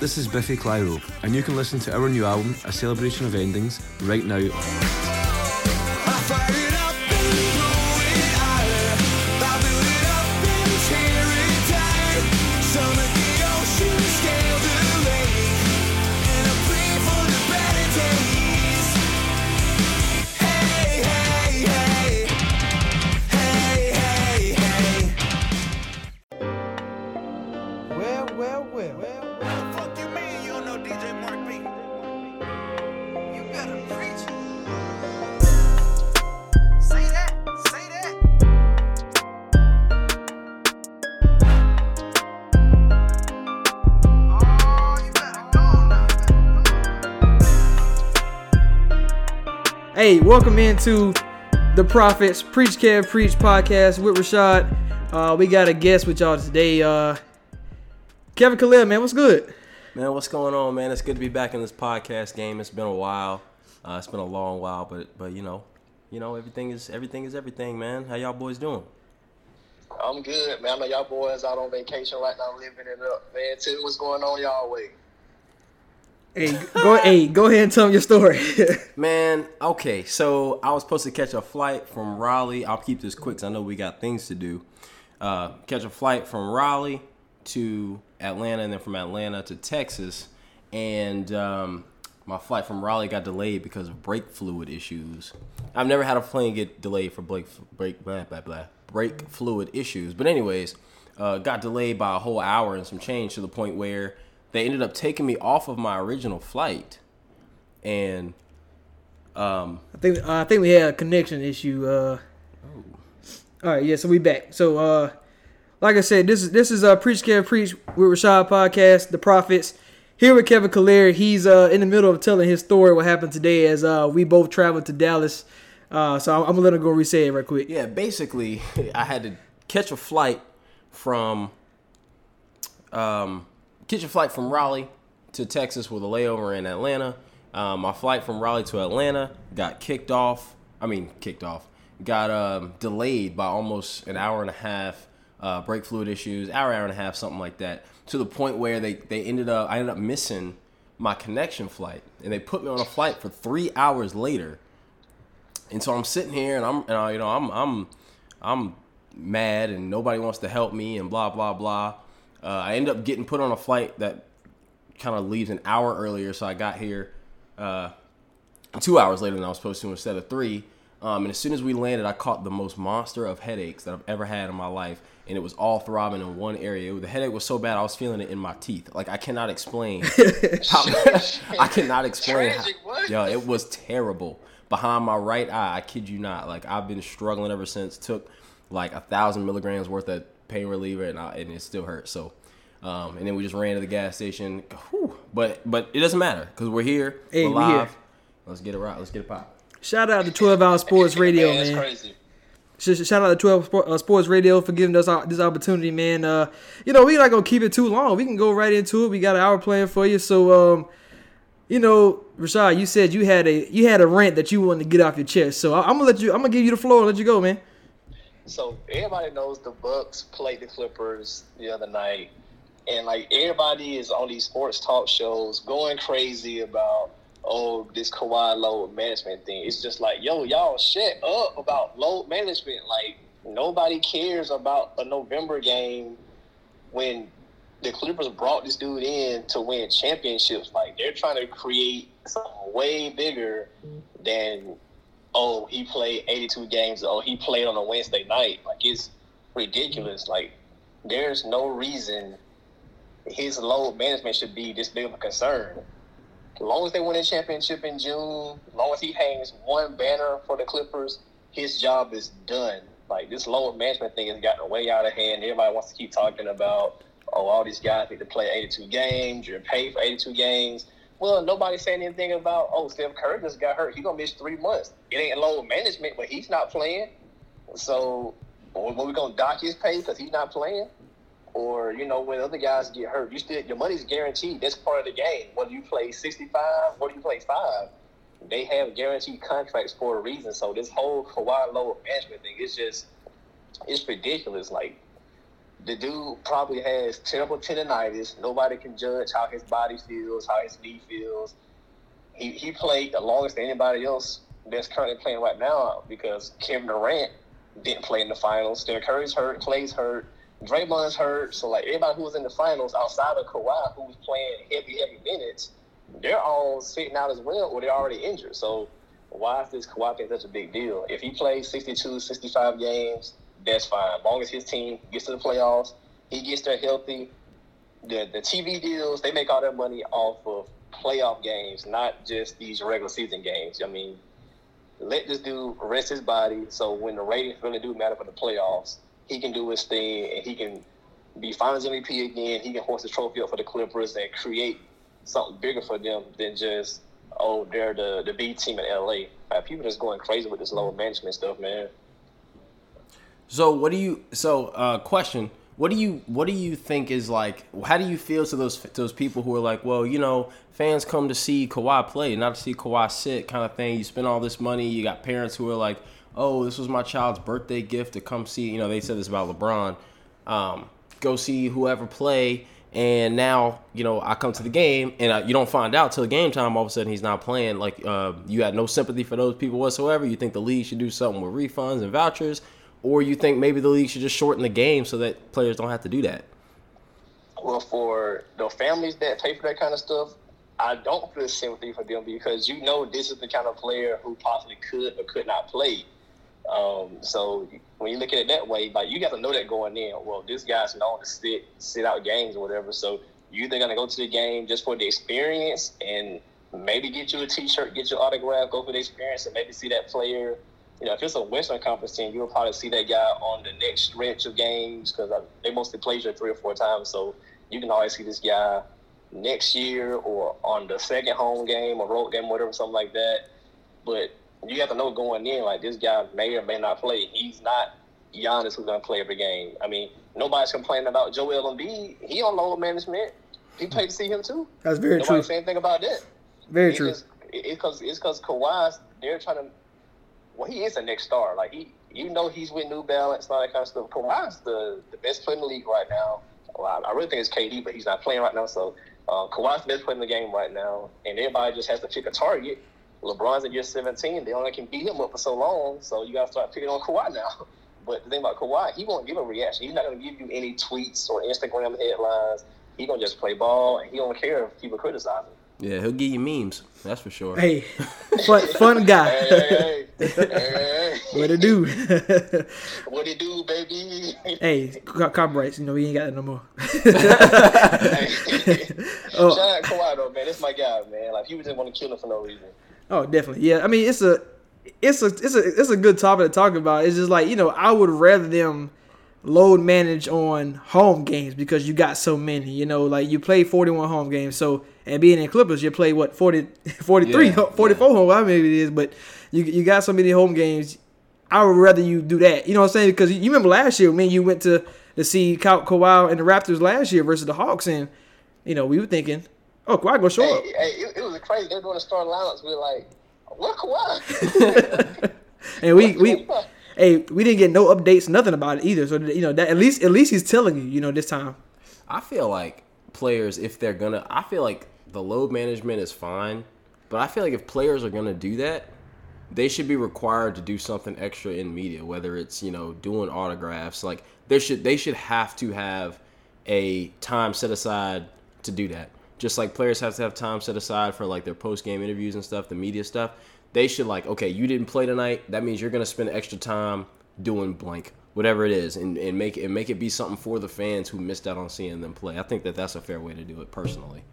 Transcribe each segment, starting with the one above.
This is Biffy Clyro, and you can listen to our new album, A Celebration of Endings, right now. Hey, welcome into the Prophets Preach Kev Preach podcast with Rashad. Uh, we got a guest with y'all today. Uh, Kevin Callair, man, what's good? Man, what's going on, man? It's good to be back in this podcast game. It's been a while. Uh, it's been a long while, but but you know, you know everything is everything is everything, man. How y'all boys doing? I'm good, man. I know y'all boys out on vacation right now, living it up, man. Tell me what's going on y'all way. Hey, go hey, go ahead and tell them your story. Man, okay, so I was supposed to catch a flight from Raleigh. I'll keep this quick 'cause I know we got things to do. Uh, catch a flight from Raleigh to Atlanta and then from Atlanta to Texas. And um, my flight from Raleigh got delayed because of brake fluid issues. I've never had a plane get delayed for brake, brake, blah, blah, blah, brake fluid issues. But, anyways, uh, got delayed by a whole hour and some change to the point where they ended up taking me off of my original flight. And um, I think uh, I think we had a connection issue. Uh, all right, yeah, so we back. So, uh, like I said, this is this is uh, Preach Kev Preach with Rashad podcast, the Prophets. Here with Kevin Callair. He's uh, in the middle of telling his story, what happened today, as uh, we both traveled to Dallas. Uh, so I'm, I'm gonna let him go re-say it right quick. Yeah, basically, I had to catch a flight from um, catch a flight from Raleigh to Texas with a layover in Atlanta. Um, my flight from Raleigh to Atlanta got kicked off. I mean, kicked off. Got um, delayed by almost an hour and a half. Uh, brake fluid issues, hour, hour and a half, something like that. To the point where they they ended up, I ended up missing my connection flight, and they put me on a flight for three hours later. And so I'm sitting here, and I'm, and I, you know, I'm, I'm, I'm mad, and nobody wants to help me, and blah blah blah. Uh, I end up getting put on a flight that kind of leaves an hour earlier, so I got here uh, two hours later than I was supposed to instead of three. Um, and as soon as we landed, I caught the most monster of headaches that I've ever had in my life, and it was all throbbing in one area. The headache was so bad, I was feeling it in my teeth. Like I cannot explain. how, I cannot explain. Tragic, how, yo, it was terrible. Behind my right eye, I kid you not. Like I've been struggling ever since. Took like a thousand milligrams worth of pain reliever, and I, and it still hurts. So. Um, and then we just ran to the gas station. Whew. But but it doesn't matter because we're here. Hey, we're we here. live. Let's get it right. Let's get it pop. Shout out to 12 Hour Sports Radio, man, that's man. crazy. Shout out to 12 Sport, uh, Sports Radio for giving us our, this opportunity, man. Uh, you know, we're not going to keep it too long. We can go right into it. We got an hour plan for you. So, um, you know, Rashad, you said you had a you had a rant that you wanted to get off your chest. So I, I'm gonna let you. I'm gonna give you the floor and let you go, man. So everybody knows the Bucks played the Clippers the other night, and like everybody is on these sports talk shows going crazy about oh this Kawhi load management thing. It's just like yo y'all shut up about load management. Like nobody cares about a November game when the Clippers brought this dude in to win championships. Like they're trying to create something way bigger than oh he played 82 games. Oh he played on a Wednesday night. Like it's ridiculous. Like there's no reason his load management should be this big of a concern. As long as they win a championship in June, as long as he hangs one banner for the Clippers, his job is done. Like this load management thing has gotten way out of hand. Everybody wants to keep talking about, oh, all these guys need to play 82 games. You're paid for 82 games. Well, nobody's saying anything about, oh, Steph Curry just got hurt. He's gonna miss three months. It ain't low management, but he's not playing. So, what we gonna dock his pay because he's not playing? or you know when other guys get hurt, you still your money's guaranteed. That's part of the game. Whether you play sixty five, whether you play five, they have guaranteed contracts for a reason. So this whole Kawhi load management thing is just it's ridiculous. Like the dude probably has terrible tendonitis. Nobody can judge how his body feels, how his knee feels. He he played the longest than anybody else that's currently playing right now because Kevin Durant didn't play in the finals. Steph Curry's hurt, Clay's hurt. Draymond's hurt, so like everybody who was in the finals outside of Kawhi, who was playing heavy, heavy minutes, they're all sitting out as well, or they're already injured. So why is this Kawhi thing such a big deal? If he plays 62, 65 games, that's fine. As long as his team gets to the playoffs, he gets there healthy. The the TV deals, they make all their money off of playoff games, not just these regular season games. I mean, let this dude rest his body so when the ratings really do matter for the playoffs, he can do his thing and he can be finals MVP again. He can hoist the trophy up for the Clippers and create something bigger for them than just oh they're the the B team in LA. Like, people just going crazy with this lower management stuff, man. So what do you? So uh, question: What do you? What do you think is like? How do you feel to those to those people who are like, well, you know, fans come to see Kawhi play, not to see Kawhi sit, kind of thing. You spend all this money. You got parents who are like, oh, this was my child's birthday gift to come see. You know, they said this about LeBron. Um, go see whoever play. And now, you know, I come to the game and you don't find out till game time. All of a sudden, he's not playing. Like, uh, you had no sympathy for those people whatsoever. You think the league should do something with refunds and vouchers, or you think maybe the league should just shorten the game so that players don't have to do that. Well, for the families that pay for that kind of stuff, I don't feel sympathy for them because you know this is the kind of player who possibly could or could not play. Um, so when you look at it that way, like you got to know that going in. Well, this guy's known to sit sit out games or whatever. So you either gonna go to the game just for the experience and maybe get you a T-shirt, get your autograph, go for the experience, and maybe see that player. You know, if it's a Western Conference team, you'll probably see that guy on the next stretch of games because uh, they mostly play you three or four times. So you can always see this guy next year or on the second home game or road game, whatever, something like that. But you have to know going in, like this guy may or may not play. He's not Giannis who's gonna play every game. I mean, nobody's complaining about Joel Embiid. He on load management. He paid to see him too. That's very Nobody true. say anything about that. Very true. just- It's because it's because Kawhi's they're trying to. Well, he is a next star. Like he, you know, he's with New Balance all that kind of stuff. Kawhi's the the best player in the league right now. Well, I, I really think it's KD, but he's not playing right now. So uh, Kawhi's the best player in the game right now, and everybody just has to pick a target. LeBron's in year 17. They only can beat him up for so long, so you got to start picking on Kawhi now. But the thing about Kawhi, he won't give a reaction. He's not going to give you any tweets or Instagram headlines. He's going to just play ball, and he don't care if people criticize him. Yeah, he'll give you memes. That's for sure. Hey, fun, fun guy. Hey, hey, hey, hey, what to do? hey. What it do, baby? hey, co- copyrights. You know we ain't got that no more. Hey. Oh. Shout out Kawhi though, man. That's my guy, man. Like people just want to kill him for no reason. Oh, definitely. Yeah, I mean it's a it's a it's a it's a good topic to talk about. It's just like, you know, I would rather them load manage on home games because you got so many, you know, like you play 41 home games. So, and being in Clippers, you play what 40 43 Yeah, 44 home, I maybe it is, but you you got so many home games. I would rather you do that. You know what I'm saying? Because you remember last year, man, you went to to see Ka- Kawhi and the Raptors last year versus the Hawks and you know, we were thinking, oh, Kawhi gonna show up. Hey, hey, it, it was crazy. They were doing the starting lineups. We were like, what Kawhi? And we we hey, we didn't get no updates, nothing about it either. So you know that at least at least he's telling you, you know, this time. I feel like players, if they're gonna, I feel like the load management is fine, but I feel like if players are gonna do that, they should be required to do something extra in media, whether it's you know doing autographs. Like there should they should have to have a time set aside to do that. Just like players have to have time set aside for like their post game interviews and stuff, the media stuff. They should like, okay, you didn't play tonight. That means you're gonna spend extra time doing blank, whatever it is, and, and make it and make it be something for the fans who missed out on seeing them play. I think that that's a fair way to do it personally.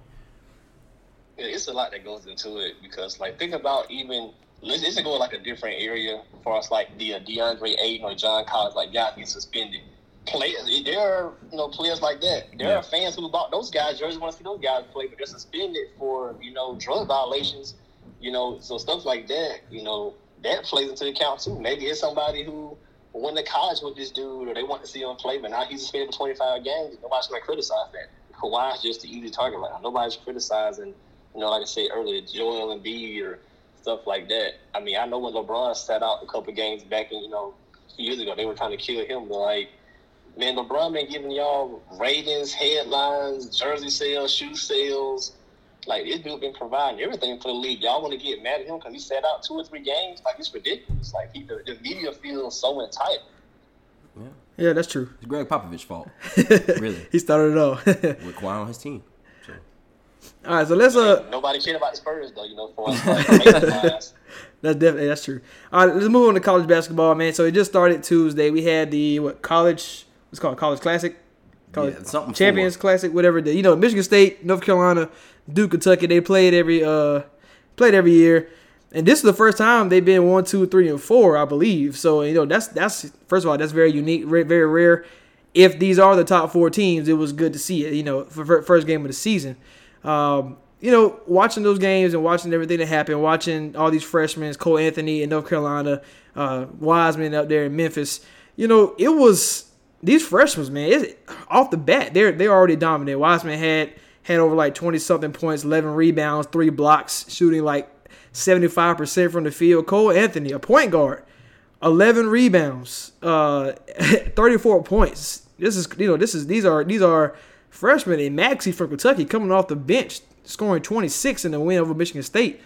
It's a lot that goes into it because, like, think about even let's just go like a different area for us, like the uh, DeAndre Ayton or John Collins, like guys get suspended. Players, there are you know players like that. There Yeah. are fans who bought those guys jerseys want to see those guys play, but they're suspended for you know drug violations. You know, so stuff like that. You know, that plays into the account too. Maybe it's somebody who went to college with this dude, or they want to see him play, but now he's suspended for 25 games. Nobody's going to criticize that. Kawhi's just the easy target right now. Nobody's criticizing, you know, like I said earlier, Joel Embiid or stuff like that. I mean, I know when LeBron sat out a couple games back in, you know, a years ago, they were trying to kill him, but like, man, LeBron been giving y'all ratings, headlines, jersey sales, shoe sales. Like, this dude been providing everything for the league. Y'all want to get mad at him because he sat out two or three games? Like, it's ridiculous. Like, he, the, the media feels so entitled. Yeah, that's true. It's Gregg Popovich's fault, really, He started it all. with Kawhi on his team. So. all right, so let's uh Nobody cared about the Spurs, though, you know, for us. Like. That's definitely that's true. All right, let's move on to college basketball, man. So it just started Tuesday. We had the what college? What's called college classic? College Yeah, something Champions for- Classic, whatever. The, you know, Michigan State, North Carolina, Duke, Kentucky. They played every uh played every year, and this is the first time they've been one, two, three, and four, I believe. So you know, that's that's first of all, that's very unique, very, very rare. If these are the top four teams, it was good to see it. You know, for first game of the season. Um, you know, watching those games and watching everything that happened, watching all these freshmen, Cole Anthony in North Carolina, uh, Wiseman up there in Memphis. You know, it was these freshmen, man. It, off the bat, they're they're already dominant. Wiseman had had over like twenty something points, eleven rebounds, three blocks, shooting like seventy five percent from the field. Cole Anthony, a point guard, 11 rebounds, uh, 34 points. This is you know this is these are these are freshmen and Maxey from Kentucky coming off the bench scoring 26 in the win over Michigan State.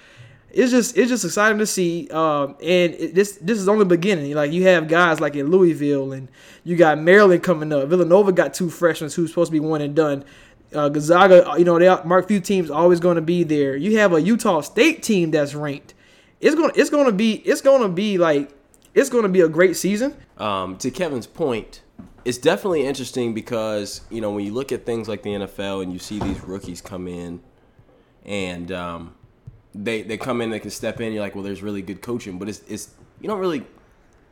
It's just it's just exciting to see, um, and it, this this is only beginning. Like you have guys like in Louisville, and you got Maryland coming up. Villanova got two freshmen who's supposed to be one and done. Uh, Gonzaga, you know, they Mark Few teams always going to be there. You have a Utah State team that's ranked. It's gonna it's gonna be it's gonna be like it's gonna be a great season. um, to Kevin's point, it's definitely interesting because you know when you look at things like the NFL and you see these rookies come in, and um, they they come in, they can step in. You're like, well, there's really good coaching, but it's it's you don't really.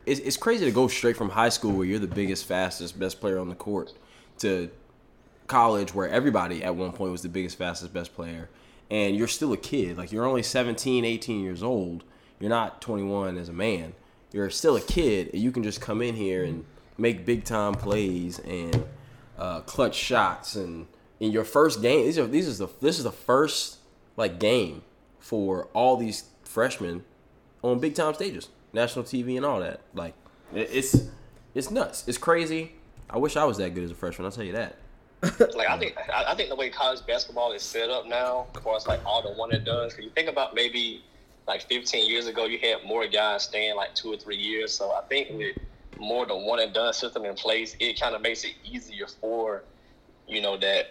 It's, it's crazy to go straight from high school where you're the biggest, fastest, best player on the court to college where everybody at one point was the biggest, fastest, best player, and you're still a kid. Like you're only 17, 18 years old. You're not 21 as a man. You're still a kid, and you can just come in here and make big time plays and uh, clutch shots. And in your first game, these are these is the this is the first like game for all these freshmen on big time stages, national TV and all that. Like it's it's nuts. It's crazy. I wish I was that good as a freshman. I'll tell you that. like I think I, think the way college basketball is set up now, as far as like all the one and done. So you think about maybe like 15 years ago, you had more guys staying like two or three years. So I think with more the one and done system in place, it kind of makes it easier for you know that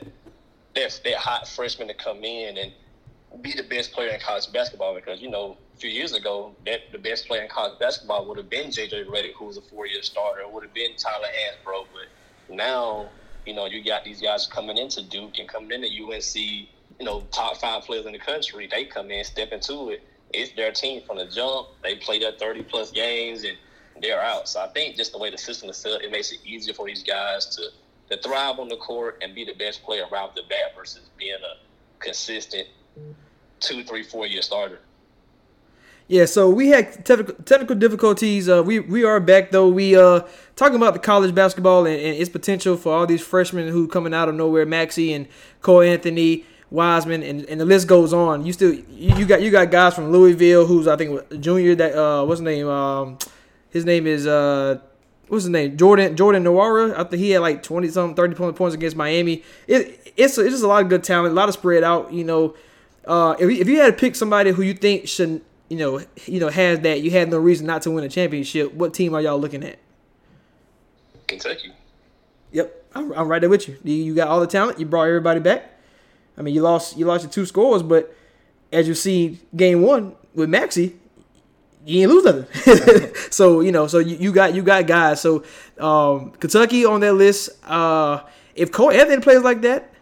that that hot freshman to come in and be the best player in college basketball. Because you know a few years ago that the best player in college basketball would have been JJ Redick who was a four year starter would have been Tyler Hansbrough. But now you know you got these guys coming into Duke and coming into UNC you know top five players in the country. They come in step into it it's their team from the jump they play their 30 plus games and they're out so I think just the way the system is set up it makes it easier for these guys to to thrive on the court and be the best player around the bat versus being a consistent two, three, four year starter. Yeah, so we had technical, difficulties. Uh, we we are back though. We uh talking about the college basketball and, and its potential for all these freshmen who coming out of nowhere, Maxey and Cole Anthony, Wiseman, and, and the list goes on. You still you, you got you got guys from Louisville who's I think junior that uh what's his name um his name is uh what's his name Jordan Jordan Nwora. I think he had like twenty something thirty points against Miami. It it's it's just a lot of good talent, a lot of spread out. You know, uh, if you, if you had to pick somebody who you think should you know you know has that you had no reason not to win a championship, what team are y'all looking at? Kentucky. Yep, I'm, I'm right there with you. You you got all the talent. You brought everybody back. I mean, you lost you lost your two scores, but as you see, game one with Maxey, you ain't lose nothing. so you know, so you, you got you got guys. So um, Kentucky on that list. Uh, if Cole Anthony plays like that,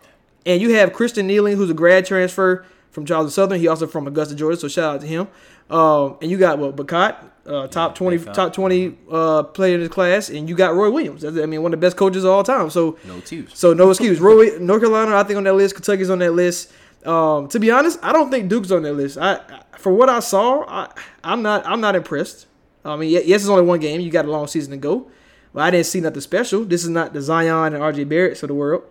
and you have Christian Keeling, who's a grad transfer from Charleston Southern, he also from Augusta, Georgia. So shout out to him. Um, and you got what Bacot, uh, top twenty, Bacot. top twenty uh, player in his class, and you got Roy Williams. That's, I mean, one of the best coaches of all time. So No excuse. so no excuse. Roy, North Carolina, I think on that list. Kentucky's on that list. Um, to be honest, I don't think Duke's on that list. I, I for what I saw, I, I'm not I'm not impressed. I mean, yes, it's only one game. You got a long season to go, but I didn't see nothing special. This is not the Zion and RJ Barrett's of the world.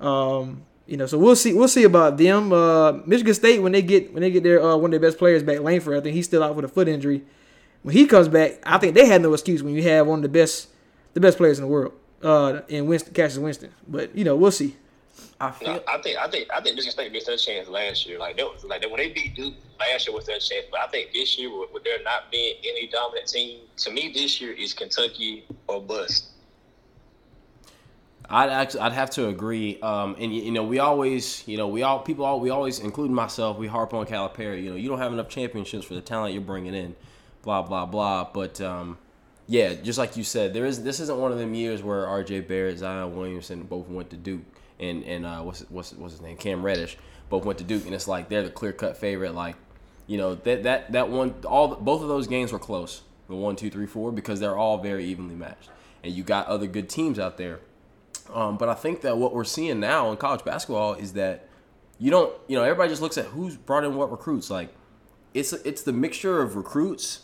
Um, you know, so we'll see. We'll see about them. Uh, Michigan State when they get when they get their uh, one of their best players back, Langford. I think he's still out with a foot injury. When he comes back, I think they had no excuse when you have one of the best the best players in the world uh, in Winston, Cassius Winston. But you know, we'll see. I feel No, I think I think I think Michigan State missed their chance last year. Like that was like when they beat Duke last year was their chance. But I think this year, with, with there not being any dominant team, to me this year is Kentucky or bust. I'd actually I'd have to agree. Um, and you, know, we always, you know, we all people all we always, including myself, we harp on Calipari. You know, you don't have enough championships for the talent you're bringing in, blah blah blah. But um, yeah, just like you said, there is this isn't one of them years where R.J. Barrett, Zion Williamson both went to Duke, and and uh, what's what's what's his name, Cam Reddish, both went to Duke, and it's like they're the clear cut favorite. Like, you know, that that that one, all both of those games were close, the one, two, three, four, because they're all very evenly matched, and you got other good teams out there. Um, but I think that what we're seeing now in college basketball is that you don't, you know, everybody just looks at who's brought in what recruits. Like, it's it's the mixture of recruits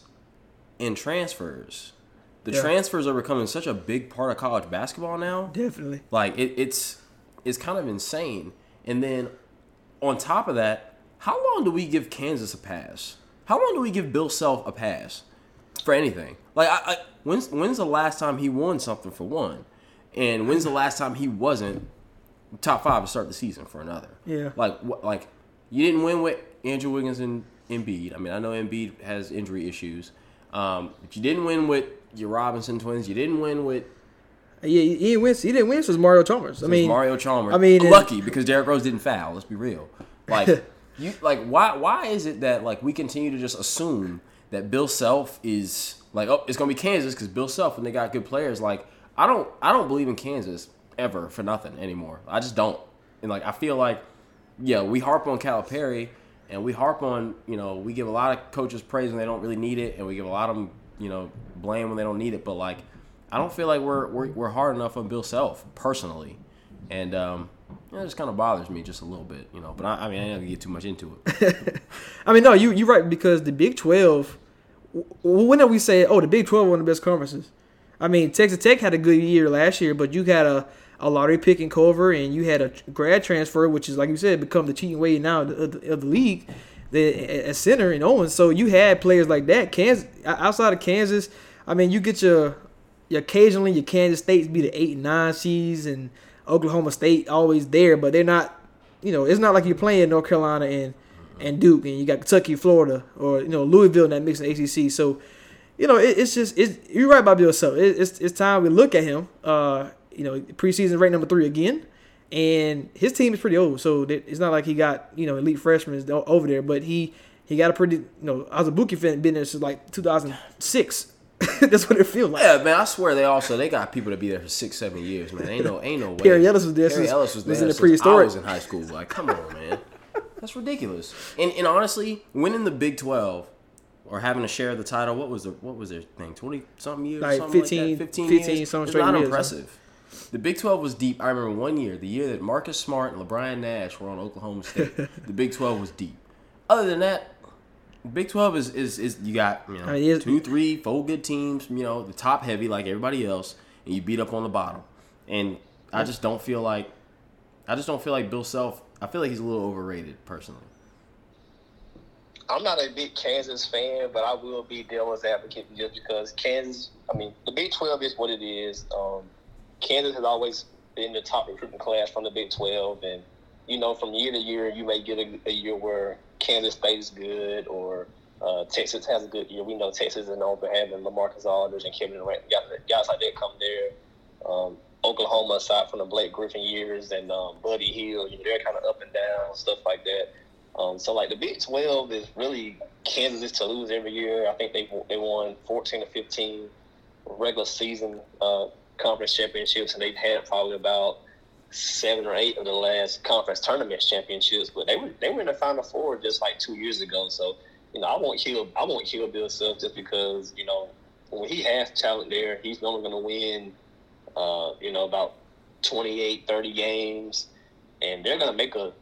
and transfers. The Yeah. transfers are becoming such a big part of college basketball now. Definitely. Like, it, it's it's kind of insane. And then on top of that, how long do we give Kansas a pass? How long do we give Bill Self a pass for anything? Like, I, I, when's when's the last time he won something for one? And when's the last time he wasn't top five to start the season for another? Yeah. Like, like you didn't win with Andrew Wiggins and Embiid. I mean, I know Embiid has injury issues, um, but you didn't win with your Robinson twins. You didn't win with Yeah, he didn't win. He didn't win. Was Mario Chalmers. I mean, Mario Chalmers. I mean, and- lucky because Derrick Rose didn't foul. Let's be real. Like you, like why? Why is it that like we continue to just assume that Bill Self is like oh it's gonna be Kansas because Bill Self and they got good players. Like I don't I don't believe in Kansas ever for nothing anymore. I just don't. And like I feel like yeah we harp on Calipari and we harp on you know we give a lot of coaches praise when they don't really need it and we give a lot of them you know blame when they don't need it. But like I don't feel like we're we're, we're hard enough on Bill Self personally, and um, yeah, it just kind of bothers me just a little bit, you know. But I, I mean, I ain't gonna get too much into it. I mean, no, you you're right because the Big Twelve. When did we say, oh, the Big Twelve one of the best conferences? I mean, Texas Tech had a good year last year, but you had a, a lottery pick in Culver, and you had a grad transfer, which is like you said, become the cheating way now of the, of the league, the center in Owens. So you had players like that. Kansas outside of Kansas, I mean, you get your, your occasionally your Kansas States be the eight and nine seeds, and Oklahoma State always there, but they're not. You know, it's not like you're playing North Carolina and and Duke, and you got Kentucky, Florida, or you know Louisville in that mix in ACC. So, you know, it, it's just it's you're right about Bill Self. It, it's it's time we look at him. Uh, you know, preseason ranked number three again, and his team is pretty old. So it's not like he got you know elite freshmen over there, but he he got a pretty you know I was a Buki fan, been there since like 2006. That's what it feels like. yeah, man, I swear they also they got people to be there for six, seven years, man. Ain't no, ain't no way. Perry Ellis was there Perry since- Ellis was, there. was in the prehistoric. I was in high school. Like, come on, man, that's ridiculous. And and honestly, winning the Big Twelve or having to share the title, what was the what was their thing? Twenty something years, Like something 15 like that? 15, 15 years. some It's not impressive. The Big 12 was deep. I remember one year, the year that Marcus Smart and Le'Bryan Nash were on Oklahoma State. the Big 12 was deep. Other than that, Big 12 is is, is you got you know I mean, it's- two, three, four good teams. You know the top heavy like everybody else, and you beat up on the bottom. And I just don't feel like I just don't feel like Bill Self. I feel like he's a little overrated personally. I'm not a big Kansas fan, but I will be devil's advocate just because Kansas. I mean, the Big 12 is what it is. Um, Kansas has always been the top recruiting class from the Big 12, and you know, from year to year, you may get a, a year where Kansas State is good or uh, Texas has a good year. We know Texas is known for having LaMarcus Aldridge and Kevin Durant, guys, guys like that come there. Um, Oklahoma, aside from the Blake Griffin years and um, Buddy Hield, you know, they're kind of up and down, stuff like that. Um, so like the Big Twelve is really Kansas is to lose every year. I think they they won fourteen or fifteen regular season uh, conference championships, and they've had probably about seven or eight of the last conference tournament championships. But they were they were in the Final Four just like two years ago. So you know I won't Hill I won't Hill Bill Self just because you know when he has talent there, he's only going to win uh, you know about 28, 30 games, and they're going to make a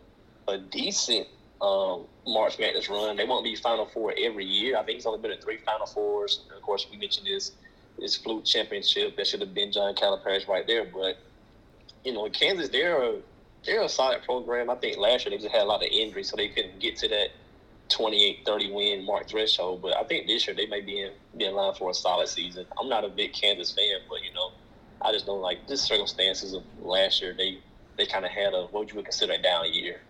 a decent um, March Madness run. They won't be Final Four every year. I think he's only been in three Final Fours. Of course, we mentioned this this flute championship. That should have been John Calipari's right there. But you know, Kansas, they're a they're a solid program. I think last year they just had a lot of injuries, so they couldn't get to that 28-30 win mark threshold. But I think this year they may be in be in line for a solid season. I'm not a big Kansas fan, but you know, I just don't like the circumstances of last year. They they kind of had a what would you would consider a down year.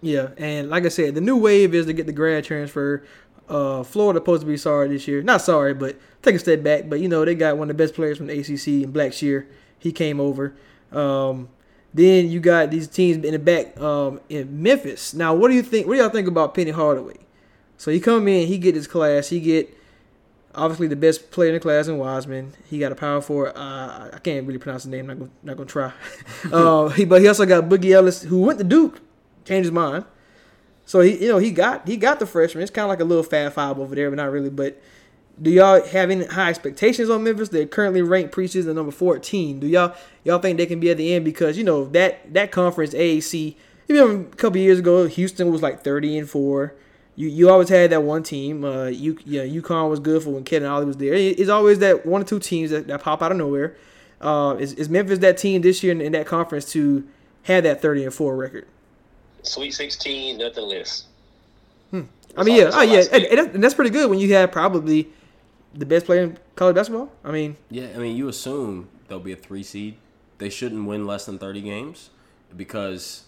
Yeah, and like I said, the new wave is to get the grad transfer. Uh, Florida supposed to be sorry this year. Not sorry, but take a step back. But you know they got one of the best players from the ACC in Blackshear. He came over. Um, then you got these teams in the back um, in Memphis. Now, what do you think? What do y'all think about Penny Hardaway? So he come in, he get his class, he get obviously the best player in the class in Wiseman. He got a power forward. Uh, I can't really pronounce the name. Not gonna, not gonna try. uh, he, but he also got Boogie Ellis, who went to Duke, changed his mind. So he, you know, he got he got the freshman. It's kind of like a little fat five over there, but not really. But do y'all have any high expectations on Memphis? They're currently ranked preseason number fourteen. Do y'all y'all think they can be at the end because you know that that conference AAC. You remember a couple years ago, Houston was like thirty and four. You you always had that one team. Uh, you yeah, UConn was good for when Kevin Ollie was there. It- It's always that one or two teams that, that pop out of nowhere. Uh, is, is Memphis that team this year in, in that conference to have that thirty and four record? Sweet 16, nothing less. Hmm. I mean, yeah, That's oh yeah, and, and that's, and that's pretty good when you have probably the best player in college basketball. I mean, Yeah, I mean, you assume they'll be a three seed. They shouldn't win less than thirty games because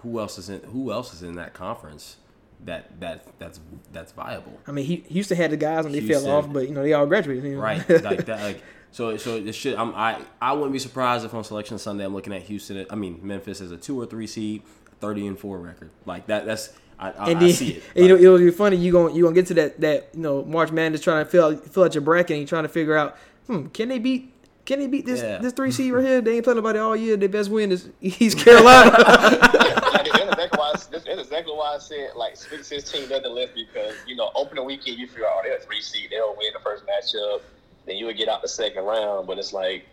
who else is in who else is in that conference that that that's that's viable, I mean, he Houston had the guys and they Houston. fell off, but you know they all graduated. You know? right? like that. Like so. So it should. I'm, I I wouldn't be surprised if on selection Sunday I'm looking at Houston. I mean Memphis as a two or three seed, thirty and four record. Like that. That's I, I, and I see it. and, you know it'll be funny. You gonna you gonna get to that that you know March Madness trying to fill out, fill out your bracket and you trying to figure out hmm can they beat can they beat this Yeah. this three seed right here? They ain't playing nobody all year. Their best win is East Carolina. That's exactly why I, that's exactly why I said like Sweet 16 nothing less because you know opening weekend you figure oh they're a three seed they'll win the first matchup then you would get out the second round but it's like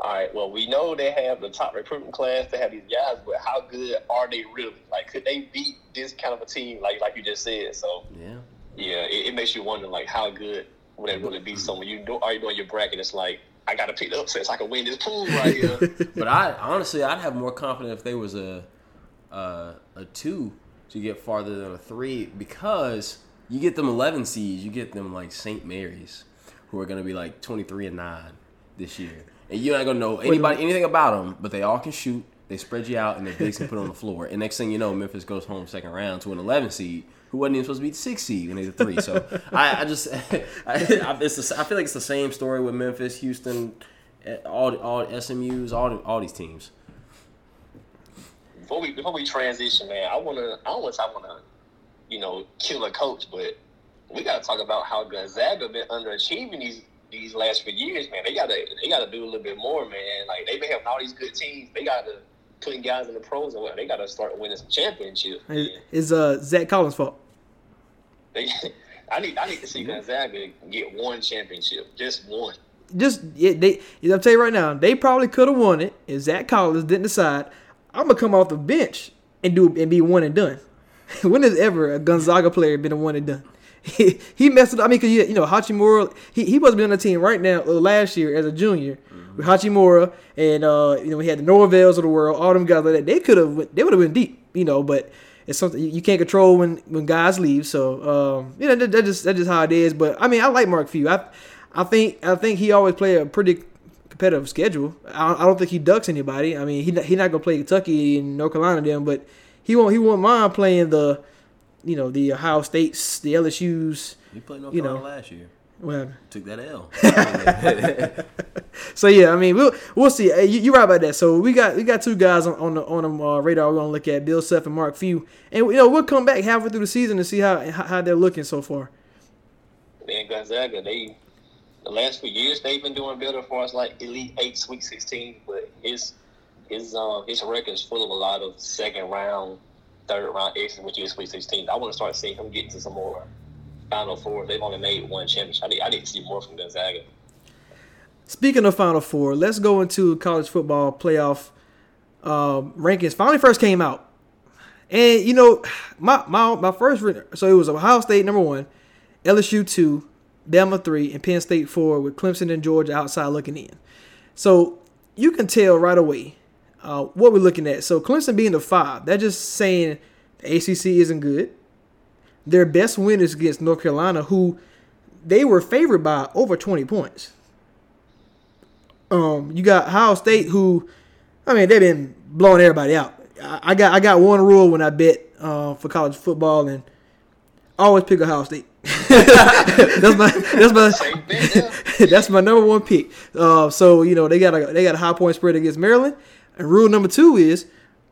all right well we know they have the top recruiting class they have these guys but how good are they really like could they beat this kind of a team like like you just said so yeah. yeah it, it makes you wonder like how good would it really be so when you do are you doing your bracket it's like I gotta pick the upset so I can win this pool right here. But I honestly, I'd have more confidence if they was a uh, a two to get farther than a three because you get them eleven seeds, you get them like St. Mary's, who are gonna be like twenty three and nine this year, and you're not gonna know anybody anything about them, but they all can shoot. They spread you out and their bigs can put on the floor. And next thing you know, Memphis goes home second round to an 11 seed who wasn't even supposed to be the six seed when they were three. So I, I just I, I, it's the, I feel like it's the same story with Memphis, Houston, all all SMU's, all the- all these teams. before we before we transition, man, I wanna I don't want to I wanna you know kill a coach, but we gotta talk about how Gonzaga been underachieving these these last few years, man. They gotta they gotta do a little bit more, man. Like they've been having all these good teams. They gotta putting guys in the pros and what they gotta start winning some championships. It's uh Zach Collins' fault. They, I need I need to see Gonzaga get one championship, just one. Just yeah, they. I'm tell you right now, they probably could have won it if Zach Collins didn't decide. I'm gonna come off the bench and do and be one and done. when has ever a Gonzaga player been a one and done? He, he messed it up. I mean, cause you, you know Hachimura, he he wasn't on the team right now. uh, Last year as a junior with Hachimura, and uh, you know we had the Norvells of the world, all them guys like that. They could have, they would have been deep, you know. But it's something you can't control when when guys leave. So um, you know that, that just that's just how it is. But I mean, I like Mark Few. I I think I think he always play a pretty competitive schedule. I, I don't think he ducks anybody. I mean, he he not gonna play Kentucky and North Carolina them, but he won't he won't mind playing the, you know, the Ohio States, the LSU's. You played North You Carolina know. last year. Well, Took that L. so yeah, I mean, we'll we'll see. Hey, you, you're right about that. So we got we got two guys on, on the on the uh, radar. We're gonna look at Bill Self and Mark Few, and you know we'll come back halfway through the season to see how how how they're looking so far. Man, Gonzaga, they the last few years they've been doing better for us, like Elite Eight, Sweet Sixteen. But his his uh, his record is full of a lot of second round, third round exits, which is Sweet Sixteen. I want to start seeing him get to some more Final Four. They've only made one championship. I need, I need to see more from Gonzaga. Speaking of Final Four, let's go into college football playoff um, rankings. Finally, first came out, and you know, my my my first so it was Ohio State number one, LSU two, Bama three, and Penn State four, with Clemson and Georgia outside looking in. So you can tell right away uh, what we're looking at. So Clemson being the five, they're just saying the ACC isn't good. Their best win is against North Carolina, who they were favored by over twenty points. Um, you got Ohio State, who, I mean, they've been blowing everybody out. I, I got I got one rule when I bet uh, for college football, and I always pick Ohio State. that's my that's my Safe bet, yeah. that's my number one pick. Uh, so you know they got a they got a high point spread against Maryland, and rule number two is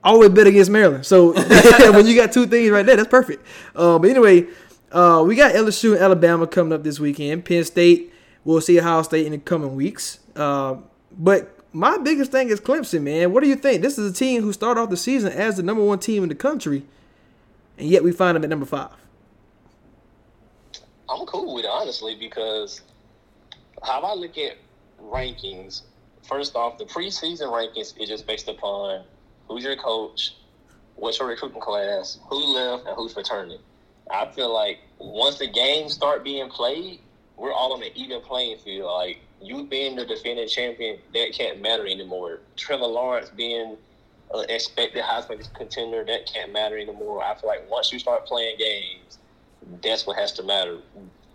always bet against Maryland. So when you got two things right there, that's perfect. Uh, but anyway, uh, we got LSU and Alabama coming up this weekend. Penn State, we'll see Ohio State in the coming weeks. Uh, but my biggest thing is Clemson, man. What do you think? This is a team who started off the season as the number one team in the country, and yet we find them at number five. I'm cool with it honestly because how I look at rankings. First off, the preseason rankings is just based upon who's your coach, what's your recruiting class, who left, and who's returning. I feel like once the games start being played, we're all on an even playing field. Like you being the defending champion, that can't matter anymore. Trevor Lawrence being an expected Heisman contender, that can't matter anymore. I feel like once you start playing games, that's what has to matter.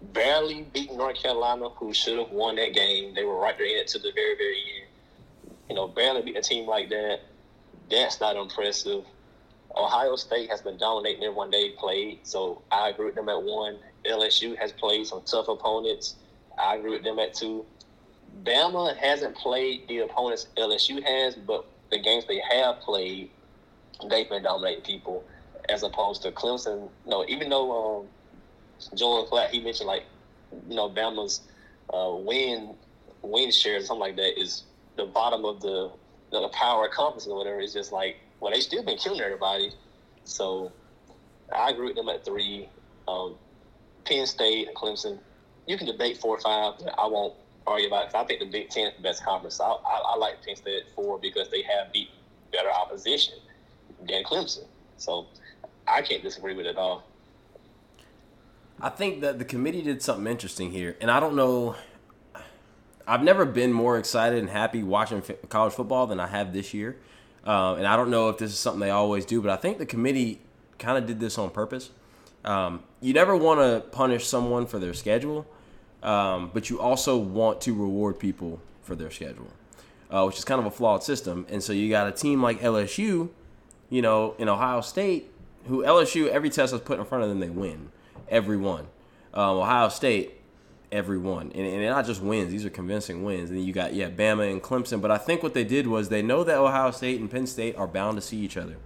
Barely beating North Carolina, who should have won that game. They were right there in it to the very, very end. You know, barely beating a team like that, that's not impressive. Ohio State has been dominating everyone they played, so I agree with them at one. LSU has played some tough opponents. I agree with them at two. Bama hasn't played the opponents LSU has, but the games they have played, they've been dominating people as opposed to Clemson. No, even though um, Joel Klatt he mentioned like you know Bama's uh, win win shares or something like that is the bottom of the the power conference or whatever. It's just like well they still been killing everybody. So I agree with them at three. Um, Penn State and Clemson. You can debate four or five. I won't argue about it. I think the Big Ten is the best conference. I, I, I like Penn State at four because they have beat better opposition than Clemson. So I can't disagree with it at all. I think that the committee did something interesting here, and I don't know. I've never been more excited and happy watching college football than I have this year, uh, and I don't know if this is something they always do, but I think the committee kind of did this on purpose. Um, you never want to punish someone for their schedule, um, but you also want to reward people for their schedule, uh, which is kind of a flawed system. And so you got a team like LSU, you know, in Ohio State, who LSU every test is put in front of them they win, every one. Um, Ohio State, every one, and, and not just wins; these are convincing wins. And then you got yeah, Bama and Clemson. But I think what they did was they know that Ohio State and Penn State are bound to see each other.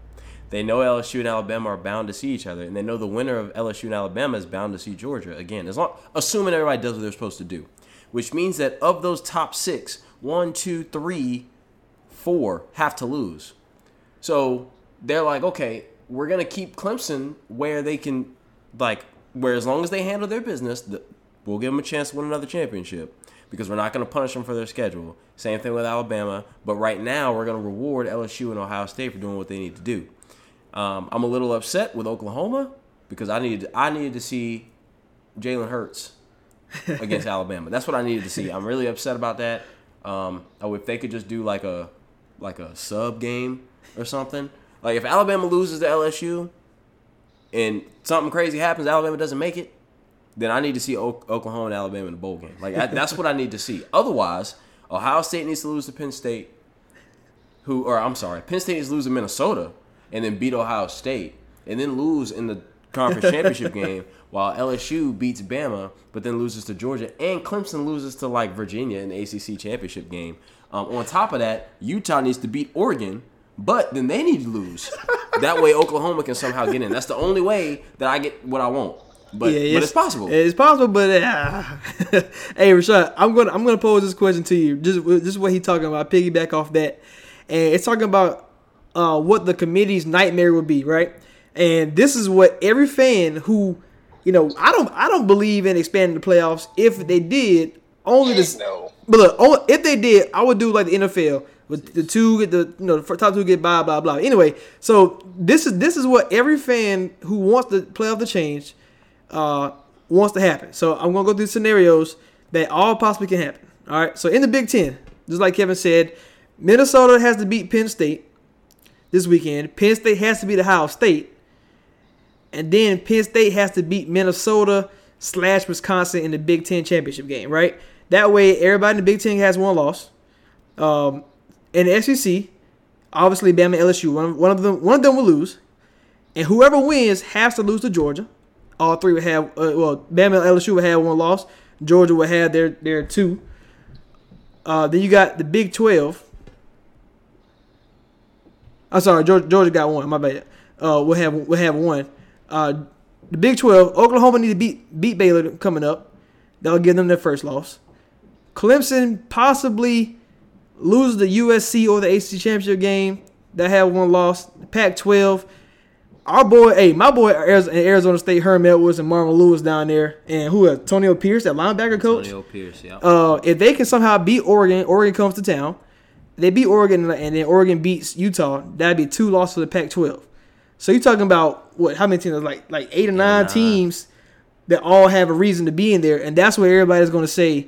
They know LSU and Alabama are bound to see each other, and they know the winner of LSU and Alabama is bound to see Georgia again. As long assuming everybody does what they're supposed to do, which means that of those top six, one, two, three, four have to lose. So they're like, okay, we're gonna keep Clemson where they can, like, where as long as they handle their business, the, we'll give them a chance to win another championship because we're not gonna punish them for their schedule. Same thing with Alabama, but right now we're gonna reward LSU and Ohio State for doing what they need to do. Um, I'm a little upset with Oklahoma because I needed I needed to see Jalen Hurts against Alabama. That's what I needed to see. I'm really upset about that. Um, oh, if they could just do like a like a sub game or something. Like if Alabama loses to LSU and something crazy happens, Alabama doesn't make it, then I need to see o- Oklahoma and Alabama in the bowl game. Like I, that's what I need to see. Otherwise, Ohio State needs to lose to Penn State. Who or I'm sorry, Penn State needs to lose to Minnesota and then beat Ohio State and then lose in the conference championship game, while LSU beats Bama, but then loses to Georgia, and Clemson loses to like Virginia in the ACC championship game. Um, on top of that, Utah needs to beat Oregon, but then they need to lose. that way, Oklahoma can somehow get in. That's the only way that I get what I want. But, but it's, possible. It's possible, but uh, hey, Rashad, I'm gonna I'm gonna pose this question to you. Just just what he talking about. Piggyback off that, and it's talking about uh, what the committee's nightmare would be, right? And this is what every fan who, you know, I don't I don't believe in expanding the playoffs. If they did, only the No. but look, if they did, I would do like the NFL with the two get the you know the top two get blah blah blah. Anyway, so this is this is what every fan who wants the playoff to change uh, wants to happen. So I'm gonna go through scenarios that all possibly can happen. All right. So in the Big Ten, just like Kevin said, Minnesota has to beat Penn State this weekend. Penn State has to beat Ohio State, and then Penn State has to beat Minnesota slash Wisconsin in the Big Ten championship game. Right. That way, everybody in the Big Ten has one loss. Um, in the SEC, obviously Bama and LSU, one of, one of them one of them will lose, and whoever wins has to lose to Georgia. All three would have uh, well, Bama and LSU would have one loss. Georgia would have their their two. Uh, then you got the Big Twelve. I'm sorry, Georgia, Georgia got one. My bad. Uh, we'll have we'll have one. Uh, the Big Twelve, Oklahoma need to beat beat Baylor coming up. That'll give them their first loss. Clemson possibly loses the USC or the ACC championship game. That had one loss. Pac-12. Our boy, hey, my boy, Arizona, Arizona State, Herm Edwards and Marvin Lewis down there, and who? Antonio Pierce, that linebacker coach. Antonio Pierce, yeah. Uh, if they can somehow beat Oregon, Oregon comes to town. They beat Oregon, and then Oregon beats Utah. That'd be two losses for the Pac-12. So you're talking about what? How many teams? Like like eight or nine nine. teams that all have a reason to be in there, and that's where everybody's going to say,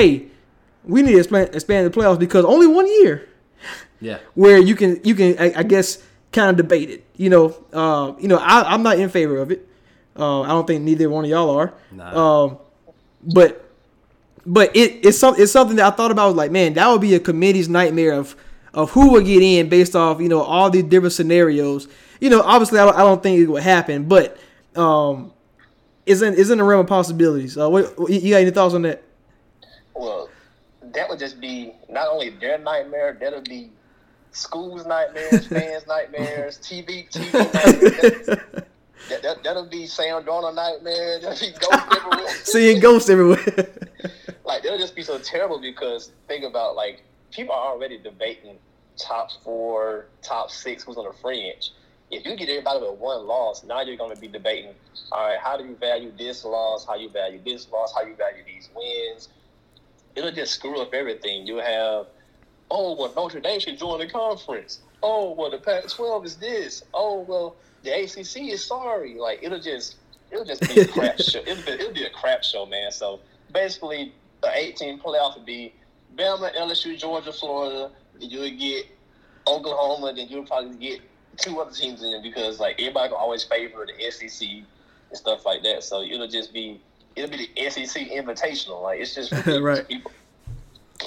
"Hey, we need to expand, expand the playoffs because only one year yeah. where you can you can I, I guess kind of debate it. You know, uh, you know I, I'm not in favor of it. Uh, I don't think neither one of y'all are. Nah. Um, but but it, it's some, it's something that I thought about. Was like, man, that would be a committee's nightmare of of who would get in based off you know all these different scenarios. You know, obviously I don't, I don't think it would happen, but um, isn't isn't a realm of possibilities. Uh, what, you got any thoughts on that? Well, that would just be not only their nightmare, that'll be schools' nightmares, fans' nightmares, TV, TV nightmares. That, that, that'll be Sam Darnold nightmare. That'll be ghosts everywhere. Seeing ghosts everywhere. like it'll just be so terrible because think about like people are already debating top four, top six, who's on the fringe. If you get everybody with one loss, now you're going to be debating. All right, how do you value this loss? How you value this loss? How you value these wins? It'll just screw up everything. You have, oh well, Notre Dame should join the conference. Oh well, the Pac-12 is this. Oh well, the ACC is sorry. Like it'll just, it'll just be a crap show. It'll be, it'll be a crap show, man. So basically, the 18 playoff would be Bama, LSU, Georgia, Florida. Then you would get Oklahoma. Then you'll probably get two other teams in because like everybody can always favor the SEC and stuff like that. So it'll just be it'll be the SEC invitational. Like it's just. Right. people.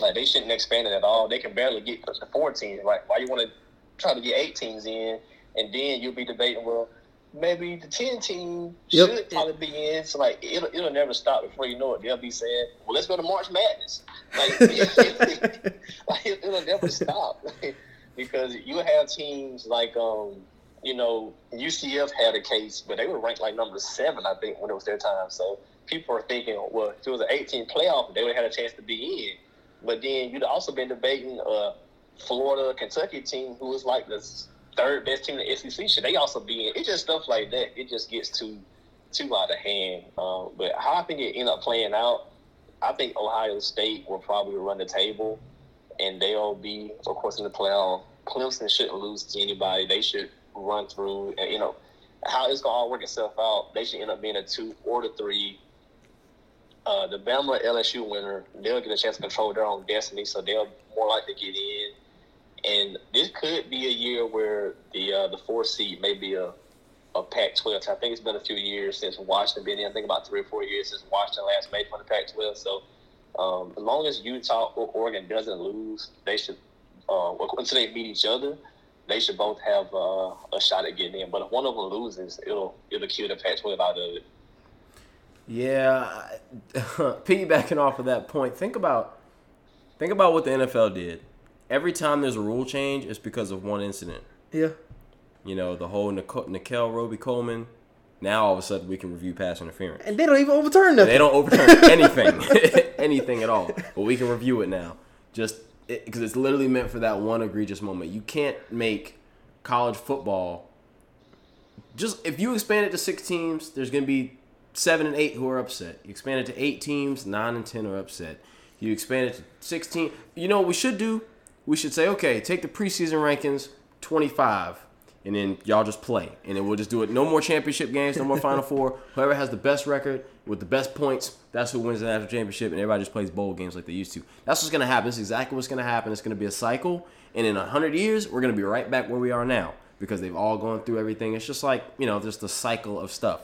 Like they shouldn't expand it at all. They can barely get to four teams. Like why you want to try to get eight teams in, and then you'll be debating well. Maybe the ten team Yep. should probably be in. So like it'll, it'll never stop before you know it. They'll be saying, "Well, let's go to March Madness." Like, like it, it'll never stop because you have teams like um you know, UCF had a case, but they were ranked like number seven, I think, when it was their time. So people are thinking, well, if it was an 18 playoff, they would have had a chance to be in. But then you'd also been debating a Florida, Kentucky team, who was like the third best team in the SEC. Should they also be in? It's just stuff like that. It just gets too too out of hand. Um, but how I think it end up playing out, I think Ohio State will probably run the table, and they'll be, of course, in the playoff. Clemson shouldn't lose to anybody. They should run through, and you know how it's gonna all work itself out. They should end up being a two or the three. Uh, the Bama LSU winner, they'll get a chance to control their own destiny, so they'll more likely get in. And this could be a year where the uh, the four seed may be a a Pac-12. I think it's been a few years since Washington been in. I think about three or four years since Washington last made from the Pac-12. So um, as long as Utah or Oregon doesn't lose, they should uh, until they meet each other. They should both have uh, a shot at getting in. But if one of them loses, it'll it'll kill the Pac-12 out of it. Yeah, piggybacking off of that point, think about think about what the NFL did. Every time there's a rule change, it's because of one incident. Yeah. You know, the whole Nicole, Nickell Robey Coleman. Now all of a sudden we can review pass interference. And they don't even overturn nothing. They don't overturn anything, anything at all. But we can review it now, just because it's literally meant for that one egregious moment. You can't make college football. Just if you expand it to six teams, there's going to be seven and eight who are upset. You expand it to eight teams, nine and ten are upset. You expand it to sixteen. You know what we should do? We should say, okay, take the preseason rankings, twenty-five and then y'all just play, and then we'll just do it. No more championship games, no more Final Four. Whoever has the best record with the best points, that's who wins the national championship, and everybody just plays bowl games like they used to. That's what's gonna happen. That's exactly what's gonna happen. It's gonna be a cycle, and in hundred years, we're gonna be right back where we are now because they've all gone through everything. It's just like you know, just the cycle of stuff.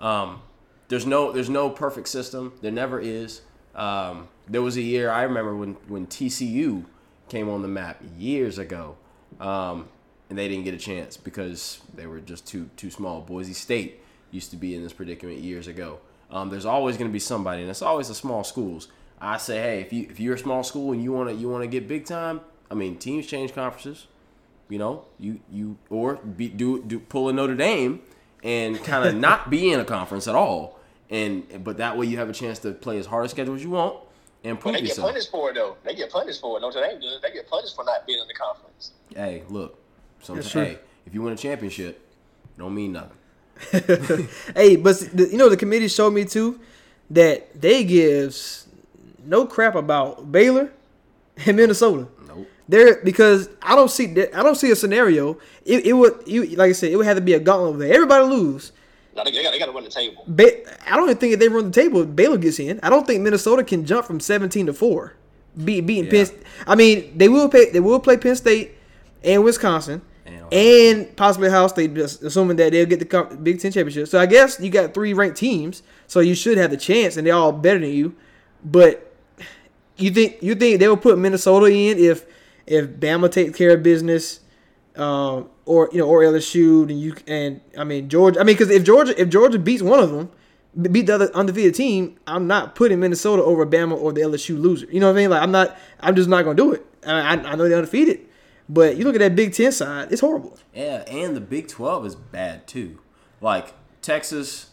Um, there's no there's no perfect system. There never is. Um, there was a year I remember when when TCU came on the map years ago. Um, and they didn't get a chance because they were just too too small. Boise State used to be in this predicament years ago. Um, there's always going to be somebody, and it's always the small schools. I say, hey, if you if you're a small school and you want to you want to get big time, I mean, teams change conferences. You know, you you or be, do do pull a Notre Dame and kind of not be in a conference at all, and but that way you have a chance to play as hard a schedule as you want and prove But they get yourself. punished for it though. They get punished for it. Notre Dame does. They get punished for not being in the conference. Hey, look, sometimes That's true. hey, if you win a championship, don't mean nothing. hey, but you know the committee showed me too that they gives no crap about Baylor and Minnesota. Nope. There because I don't see that- I don't see a scenario. It, it would you like I said it would have to be a gauntlet there. Everybody lose. No, they, they got, they got to run the table. Ba- I don't even think if they run the table, Baylor gets in. I don't think Minnesota can jump from seventeen to four, be, beating Yeah. Penn. I mean, they will pay. They will play Penn State and Wisconsin, And and, possibly Ohio State, just assuming that they'll get the co- Big Ten championship. So I guess you got three ranked teams, so you should have the chance, and they're all better than you. But you think you think they will put Minnesota in if if Bama takes care of business, um, or you know, or LSU, and you and I mean Georgia. I mean, because if Georgia if Georgia beats one of them, beat the other undefeated team, I'm not putting Minnesota over Bama or the LSU loser. You know what I mean? Like I'm not. I'm just not gonna do it. I, I, I know they're undefeated, but you look at that Big Ten side, it's horrible. Yeah, and the Big Twelve is bad too. Like Texas,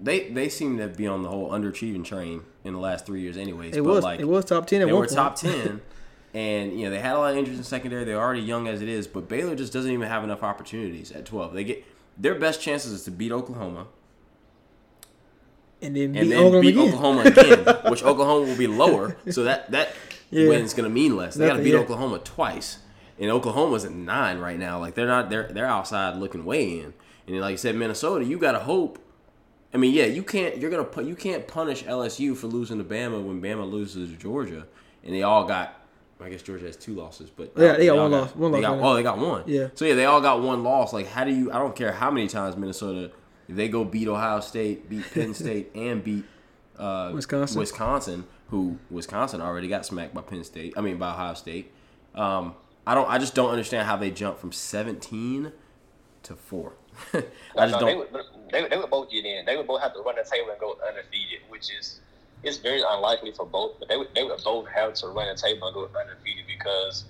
they they seem to be on the whole underachieving train in the last three years, anyways. It but was like it was top ten at they one were point. top ten, and you know they had a lot of injuries in secondary. They're already young as it is, but Baylor just doesn't even have enough opportunities at twelve. They get their best chances is to beat Oklahoma and then beat and then Oklahoma beat again. Oklahoma again, which Oklahoma will be lower, so that that Yeah. win's gonna mean less. They got to beat yeah. Oklahoma twice, and Oklahoma's at nine right now. Like they're not they're they're outside looking way in, and like you said, Minnesota, you got to hope. I mean, yeah, you can't you're gonna you can't punish LSU for losing to Bama when Bama loses to Georgia, and they all got. I guess Georgia has two losses, but Yeah, they got all one loss. One they loss, got, one oh, they got one. Yeah. So yeah, they all got one loss. Like, how do you? I don't care how many times Minnesota, if they go beat Ohio State, beat Penn State, and beat uh, Wisconsin. Wisconsin, who Wisconsin already got smacked by Penn State. I mean by Ohio State. Um, I don't. I just don't understand how they jump from 17 to four. I just No, don't. would, they, would- they would both get in. They would both have to run the table and go undefeated, which is it's very unlikely for both. But they would they would both have to run the table and go undefeated because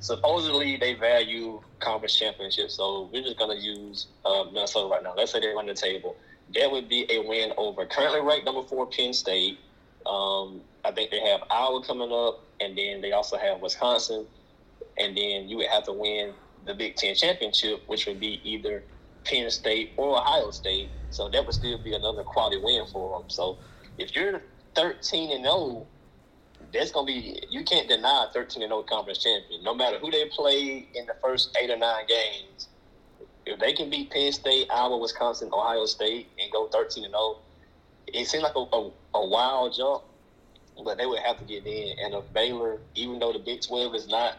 supposedly they value conference championships, so we're just gonna use uh, Minnesota right now. Let's say they run the table. That would be a win over currently ranked number four Penn State. Um, I think they have Iowa coming up, and then they also have Wisconsin, and then you would have to win the Big Ten championship, which would be either Penn State or Ohio State. So that would still be another quality win for them. So if you're 13 and 0, that's gonna be you can't deny 13 and 0 conference champion. No matter who they play in the first eight or nine games, if they can beat Penn State, Iowa, Wisconsin, Ohio State, and go 13 and 0, it seems like a, a, a wild jump, but they would have to get in. And if Baylor, even though the Big 12 is not,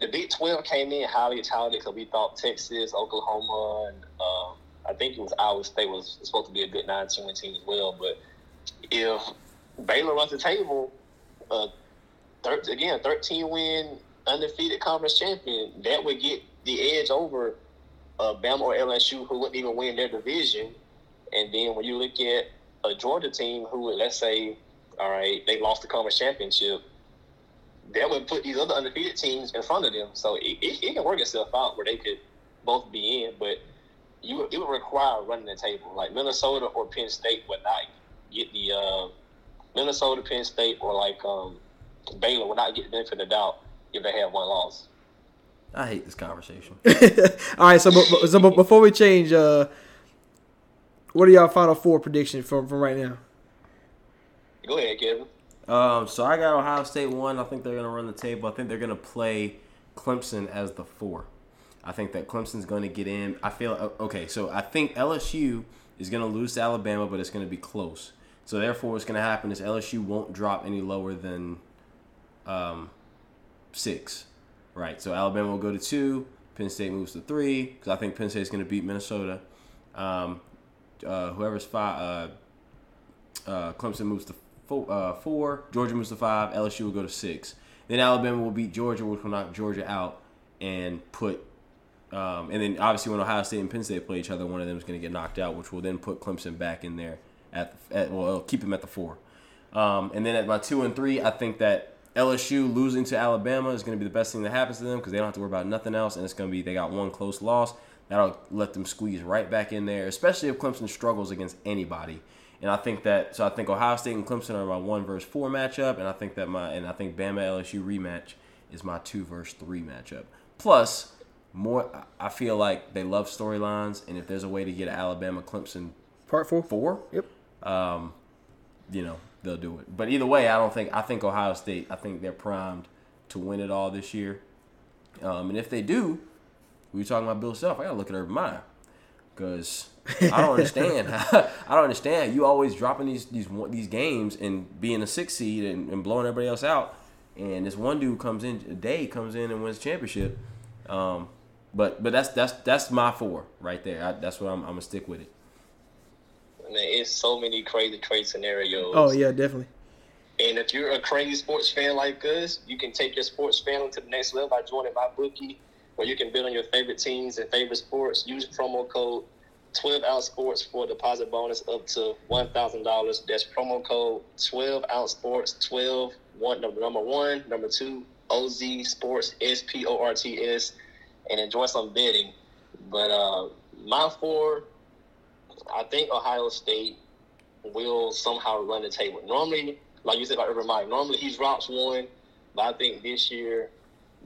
the Big 12 came in highly touted because we thought Texas, Oklahoma, and um, I think it was Iowa State was supposed to be a good 9 2 team as well. But if Baylor runs the table, uh, thir- again, 13 win, undefeated conference champion, that would get the edge over uh, Bama or LSU, who wouldn't even win their division. And then when you look at a Georgia team who would, let's say, all right, they lost the conference championship, that would put these other undefeated teams in front of them. So it, it, it can work itself out where they could both be in, but you it would require running the table. Like Minnesota or Penn State would not get the uh, Minnesota, Penn State, or like um, Baylor would not get the benefit of the doubt if they have one loss. I hate this conversation. All right, so but, so but before we change, uh, what are y'all final four predictions from from right now? Go ahead, Kevin. Um, so I got Ohio State one. I think they're gonna run the table. I think they're gonna play Clemson as the four. I think that Clemson's going to get in. I feel okay. So I think LSU is going to lose to Alabama, but it's going to be close. So therefore, what's going to happen is LSU won't drop any lower than um, six, right? So Alabama will go to two. Penn State moves to three because I think Penn State is going to beat Minnesota. Um, uh, whoever's five, uh, uh, Clemson moves to four, uh, four. Georgia moves to five. LSU will go to six. Then Alabama will beat Georgia, which will knock Georgia out and put um, and then obviously when Ohio State and Penn State play each other, one of them is going to get knocked out, which will then put Clemson back in there at, at well, it'll keep him at the four. Um, and then at my two and three, I think that LSU losing to Alabama is going to be the best thing that happens to them because they don't have to worry about nothing else, and it's going to be they got one close loss that'll let them squeeze right back in there, especially if Clemson struggles against anybody. And I think that so I think Ohio State and Clemson are my one versus four matchup, and I think that my and I think Bama LSU rematch is my two versus three matchup. Plus, more I feel like they love storylines, and if there's a way to get Alabama Clemson part four, four, yep, um, you know they'll do it. But either way, I don't think I think Ohio State. I think they're primed to win it all this year, um, and if they do, we were talking about Bill Self. I gotta look at Urban Meyer because I don't understand. I don't understand. You always dropping these these these games and being a six seed and, and blowing everybody else out. And this one dude comes in, a day comes in and wins championship. Um, but but that's that's that's my four right there. I, that's what I'm, I'm gonna stick with it. I mean, it's so many crazy trade scenarios. Oh yeah, definitely. And if you're a crazy sports fan like us, you can take your sports fandom to the next level by joining my bookie, where you can bet on your favorite teams and favorite sports. Use promo code 12 ounce sports for a deposit bonus up to one thousand dollars. That's promo code 12 ounce sports 12 one number number one number two OZ Sports S P O R T S and enjoy some betting. But uh, my four, I think Ohio State will somehow run the table. Normally, like you said about Urban Meyer, normally he drops one, but I think this year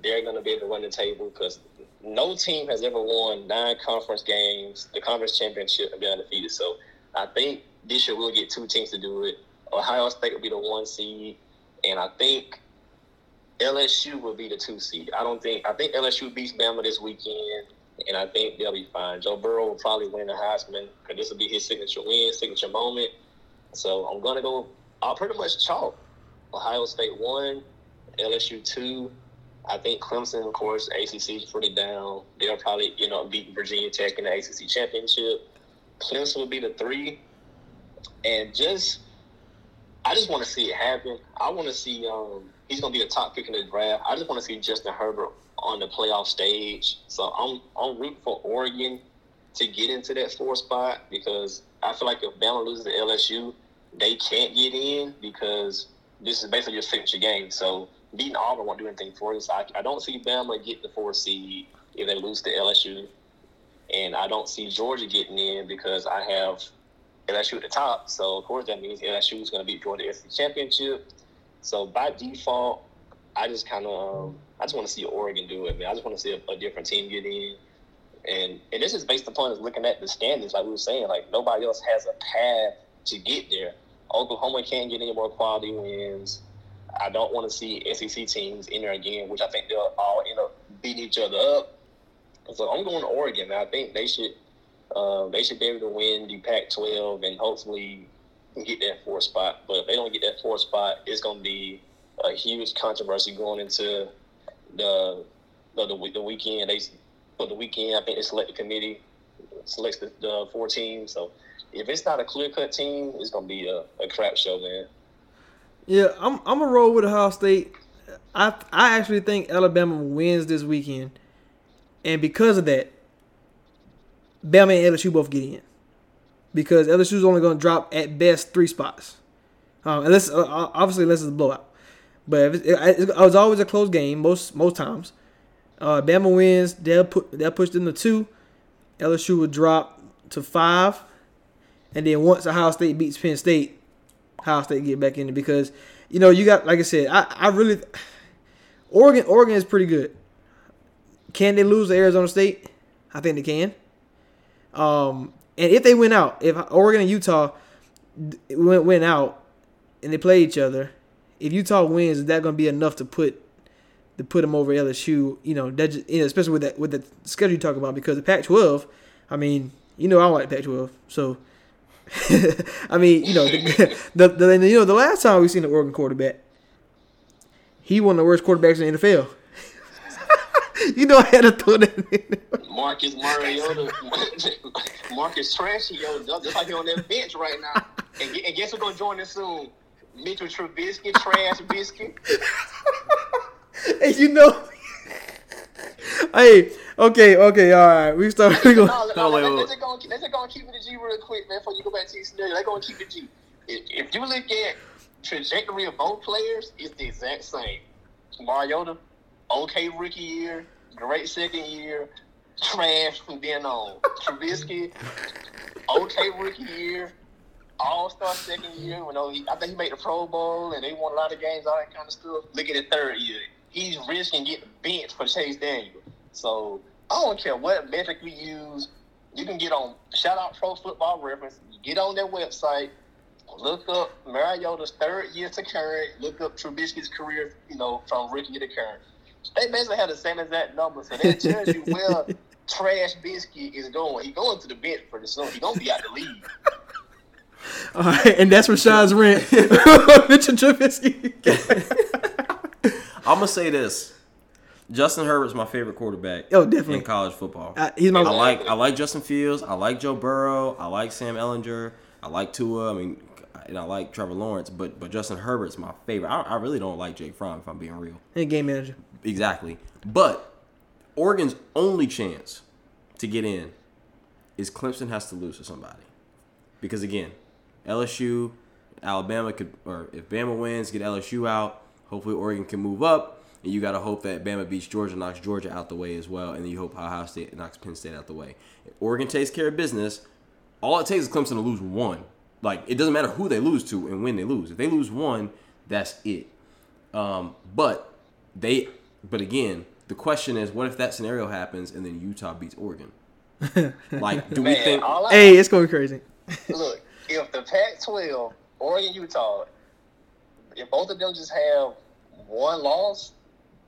they're going to be able to run the table because no team has ever won nine conference games, the conference championship, and be undefeated. So I think this year we'll get two teams to do it. Ohio State will be the one seed, and I think LSU will be the two seed. I don't think I think LSU beats Bama this weekend, and I think they'll be fine. Joe Burrow will probably win the Heisman because this will be his signature win, signature moment. So I'm gonna go. I'll pretty much chalk Ohio State one, LSU two. I think Clemson, of course, ACC is pretty down. They'll probably you know beat Virginia Tech in the ACC championship. Clemson will be the three, and just I just want to see it happen. I want to see um, he's to be the top pick in the draft. I just want to see Justin Herbert on the playoff stage. So I'm I'm rooting for Oregon to get into that four spot because I feel like if Bama loses to LSU, they can't get in because this is basically your signature game. So beating Auburn won't do anything for us. I, I don't see Bama get the four seed if they lose to LSU, and I don't see Georgia getting in because I have LSU at the top. So of course that means LSU is going to beat Georgia SEC championship. So by default, I just kind of um, I just want to see Oregon do it, man. I just want to see a, a different team get in. And and this is based upon us looking at the standings, like we were saying, like nobody else has a path to get there. Oklahoma can't get any more quality wins. I don't want to see SEC teams in there again, which I think they'll all end up beating each other up. So I'm going to Oregon. I think they should uh, they should be able to win the Pac-12 and hopefully get that fourth spot. But if they don't get that fourth spot, it's going to be a huge controversy going into the the, the, the weekend. They for the weekend, I think they select the committee, selects the, the four teams. So if it's not a clear cut team, it's going to be a, a crap show, man. Yeah, I'm I'm gonna roll with Ohio State. I I actually think Alabama wins this weekend, and because of that, Bama and LSU both get in. Because LSU's only gonna drop at best three spots, um, unless uh, obviously unless it's a blowout. But it, it, it was always a close game most most times. Uh, Bama wins, they'll put they'll push them to two. LSU would drop to five, and then once Ohio State beats Penn State, Ohio State get back in it because you know you got like I said, I, I really Oregon Oregon is pretty good. Can they lose to Arizona State? I think they can. Um, and if they win out, if Oregon and Utah went went out and they play each other, if Utah wins, is that going to be enough to put to put them over LSU? You know, that just, you know, especially with that with the schedule you talk about because the Pac-12. I mean, you know, I like Pac-12, so I mean, you know, the, the, the, you know the last time we seen the Oregon quarterback, he of the worst quarterbacks in the NFL. you know, I had to throw that in. Marcus Mariota, Marcus Trashy, yo, just like he on that bench right now. And, and guess who's gonna join us soon? Mitchell Trubisky, Trash Biscuit. hey, you know. hey, okay, okay, all right. We start. Oh, we gonna, no, no, let's just go. Let's just go and keep it a G real quick, man. Before you go back to your scenario, let's go and keep it G. If, if you look at trajectory of both players, it's the exact same. Mariota, okay rookie year, great second year, trash from then on. Trubisky, okay rookie year, all star second year. You know, he, I think he made the Pro Bowl and they won a lot of games, all that kind of stuff. Look at the third year. He's risking getting benched for Chase Daniel. So I don't care what metric we use. You can get on shout out Pro Football Reference. Get on their website. Look up Mariota's third year to current. Look up Trubisky's career, you know, from rookie to current. They basically have the same exact number, so that tells you where Trash Biscuit is going. He's going to the bench pretty soon. He's gonna be out the league. All right, and that's Rashad's rant. Mitchell Trubisky. I'm gonna say this: Justin Herbert's my favorite quarterback. Oh, definitely. in college football. He's my- I like I like Justin Fields. I like Joe Burrow. I like Sam Ehlinger. I like Tua. I mean, and I like Trevor Lawrence. But but Justin Herbert's my favorite. I, I really don't like Jake Fromm if I'm being real. And game manager. Exactly. But Oregon's only chance to get in is Clemson has to lose to somebody. Because again, LSU, Alabama could, or if Bama wins, get LSU out. Hopefully Oregon can move up. And you got to hope that Bama beats Georgia, knocks Georgia out the way as well. And then you hope Ohio State knocks Penn State out the way. If Oregon takes care of business. All it takes is Clemson to lose one. Like, it doesn't matter who they lose to and when they lose. If they lose one, that's it. Um, but they, but again, the question is, what if that scenario happens and then Utah beats Oregon? Like, do we think? I Hey, it's going crazy. look, if the Pac-12, Oregon, Utah, if both of them just have one loss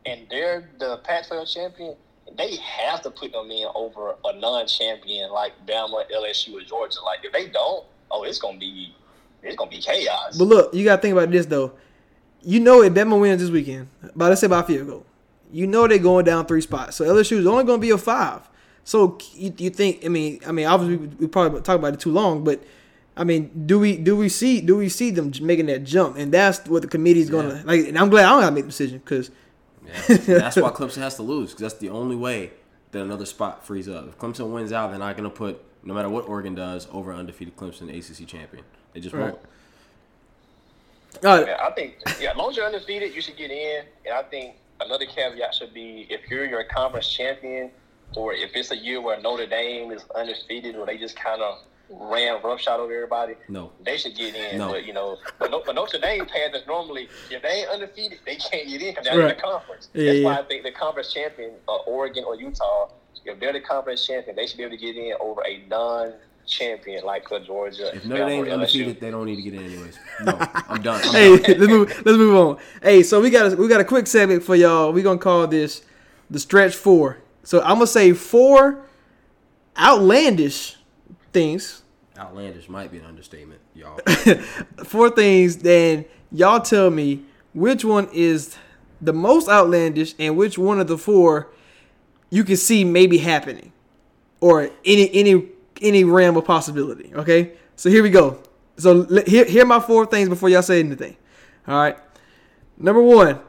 and they're the Pac-12 champion, they have to put them in over a non-champion like Bama, LSU, or Georgia. Like if they don't, oh, it's gonna be it's gonna be chaos. But look, you got to think about this though. You know, if Bama wins this weekend, by let's say by field goal, you know they're going down three spots. So LSU is only going to be a five. So you, you think? I mean, I mean, obviously we, we probably talk about it too long, but I mean, do we do we see do we see them making that jump? And that's what the committee's going to Yeah. like. And I'm glad I don't have to make the decision because Yeah. That's why Clemson has to lose because that's the only way that another spot frees up. If Clemson wins out, they're not going to put no matter what Oregon does over undefeated Clemson ACC champion. They just Right. won't. All right. Yeah, I think yeah, as long as you're undefeated, you should get in. And I think another caveat should be if you're your conference champion, or if it's a year where Notre Dame is undefeated, or they just kind of ran roughshod over everybody. No. they should get in. No. But you know, but, no, but Notre Dame Panthers normally if they ain't undefeated, they can't get in because they're in the conference. Yeah, That's yeah. why I think the conference champion, uh, Oregon or Utah, if they're the conference champion, they should be able to get in over a non-champion like uh, Georgia. If Notre Alabama, Dame's or LSU. undefeated, they don't need to get in anyways. No, I'm done. I'm hey, done. let's move. Let's move on. Hey, so we got a, we got a quick segment for y'all. We are gonna call this the stretch four. So I'm gonna say four outlandish things, Outlandish might be an understatement, y'all. four things. Then y'all tell me which one is the most outlandish and which one of the four you can see maybe happening, or any any any realm of possibility. Okay, so here we go. So here here are my four things before y'all say anything. All right. Number one,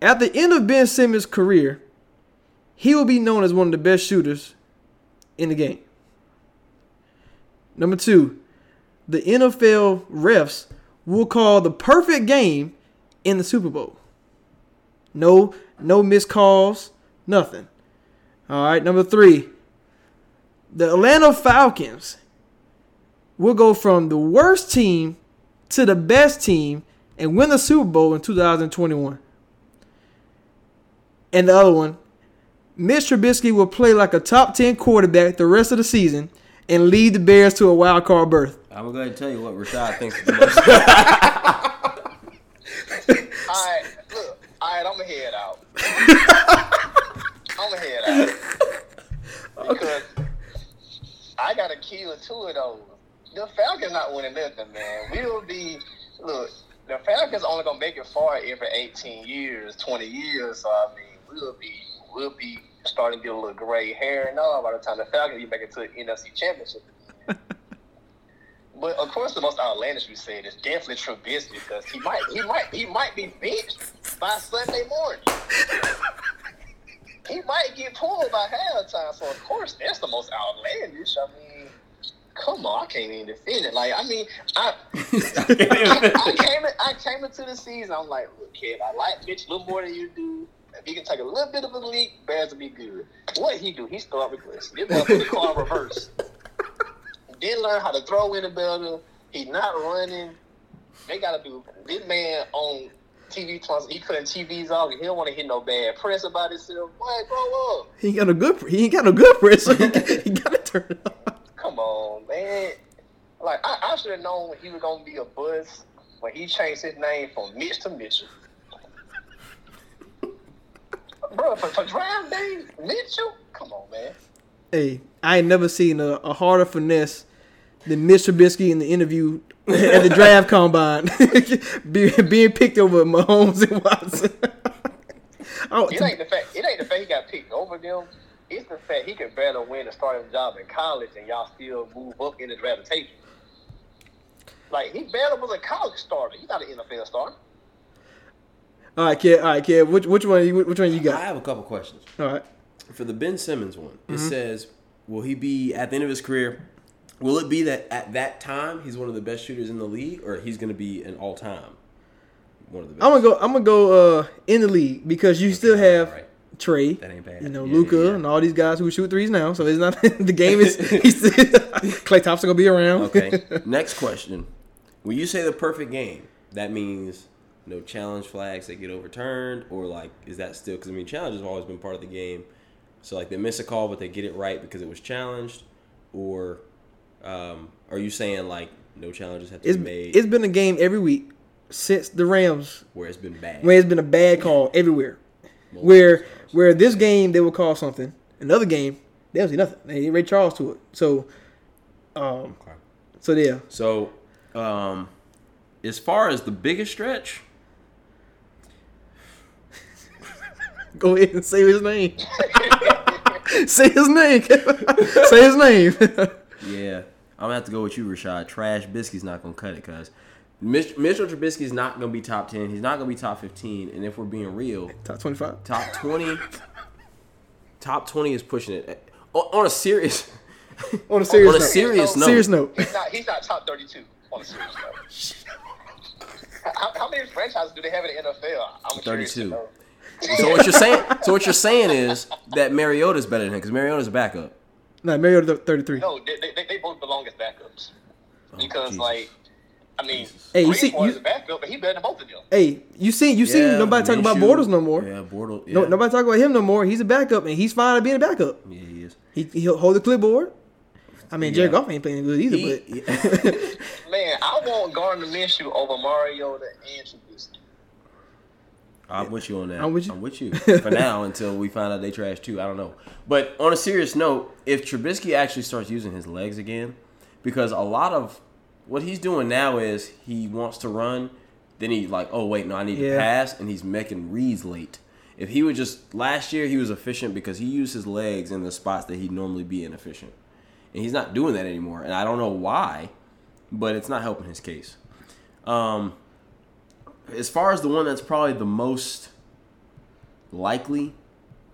at the end of Ben Simmons' career, he will be known as one of the best shooters in the game. Number two, the NFL refs will call the perfect game in the Super Bowl. No, no missed calls, nothing. All right. Number three, the Atlanta Falcons will go from the worst team to the best team and win the Super Bowl in 2021. And the other one, Mitch Trubisky will play like a top 10 quarterback the rest of the season and lead the Bears to a wild card berth. I'm gonna go ahead and tell you what Rashad thinks is the most. All right, look. All right, I'm gonna head out. I'm gonna head out because I got a key or two of those. The Falcons not winning nothing, man. We'll be look. The Falcons only gonna make it far every 18 years, 20 years. So I mean, we'll be we'll be starting to get a little gray hair and all by the time the Falcons get back into the NFC Championship. But of course, the most outlandish we said is definitely Trubisky because he might, he might, he might be benched by Sunday morning. he might get pulled by halftime. So of course, that's the most outlandish. I mean, come on, I can't even defend it. Like, I mean, I, I came, in, I came into the season. I'm like, look, kid, I like Mitch a little more than you do. If he can take a little bit of a leak, Bears will be good. What he do? He start regressing. This man put the car reverse didn't learn how to throw in the building. He's not running. They got to do this man on TV. twice. He cutting TVs off. He don't want to hit no bad press about himself. Boy, grow up. He ain't got no good. He ain't got no good press. So he, he got to turn it off. Come on, man. Like I, I should have known he was gonna be a buzz when he changed his name from Mitch to Mitchell. Bro, for, for draft day, Mitchell. Come on, man. Hey, I ain't never seen a, a harder finesse than Mitch Trubisky in the interview at the draft combine, Be, being picked over Mahomes and Watson. oh, It ain't the fact. It ain't the fact he got picked over them. It's the fact he could barely win a starting job in college, and y'all still move up in the draft. Like he barely was a college starter. He's not an NFL starter. All right, kid. All right, kid. Which which one? you- Which one you got? I have a couple questions. All right. For the Ben Simmons one, it Mm-hmm. says, will he be at the end of his career? Will it be that at that time he's one of the best shooters in the league, or he's going to be an all time one of the best? I'm gonna go. I'm gonna go uh, in the league because you still have alright. Trey. That ain't bad. You know, Yeah, Luka yeah, yeah. and all these guys who shoot threes now. So it's not the game is. Klay Thompson gonna be around. Okay. Next question. When you say the perfect game, that means no challenge flags that get overturned, or like, is that still? Because I mean, challenge has always been part of the game. So like, they miss a call, but they get it right because it was challenged, or um, are you saying like no challenges have to it's be made it's been a game every week since the Rams where it's been bad? where it's been a bad call everywhere. Multiple Where where this game they will call something, another game they don't see nothing. They Ray Charles to it. So, um, Okay. so yeah, So, um, as far as the biggest stretch, go ahead and say his name. say his name. say his name. Yeah, I'm gonna have to go with you, Rashad. Trash Biscuit's not gonna cut it, cause Mitch, Mitchell Trubisky's not gonna be top ten. He's not gonna be top fifteen. And if we're being real, Top twenty five. top twenty, top twenty is pushing it. On, on a serious, On a serious On a note. serious note. Serious note. He's not. He's not top thirty-two on a serious note. how, how many franchises do they have in the NFL? I'm curious 32. Know. So what you're saying? So what you're saying is that Mariota's better than him because Mariota's a backup. No, Mariota thirty three. No, they, they, they both belong as backups oh, because, Oh, Jesus. like, I mean, Hey, you hey, see- you- is backup, but he better than both of them. Hey, you seen you seen Yeah, nobody talking about Minshew. Bortles no more. Yeah, Bortles. Yeah. No, nobody talking about him no more. He's a backup, and he's fine at being a backup. Yeah, he is. He he'll hold the clipboard. I mean, Jared Yeah. Goff ain't playing good either, He- but Man, I want Gardner Minshew over Mariota and I'm with you on that. I'm with you. I'm with you for now until we find out they trash too. I don't know. But on a serious note, if Trubisky actually starts using his legs again, because a lot of what he's doing now is he wants to run, then he like, oh wait, no, I need Yeah. to pass, and he's making reads late. If he would just last year he was efficient because he used his legs in the spots that he'd normally be inefficient, and he's not doing that anymore. And I don't know why, but it's not helping his case. Um, as far as the one that's probably the most likely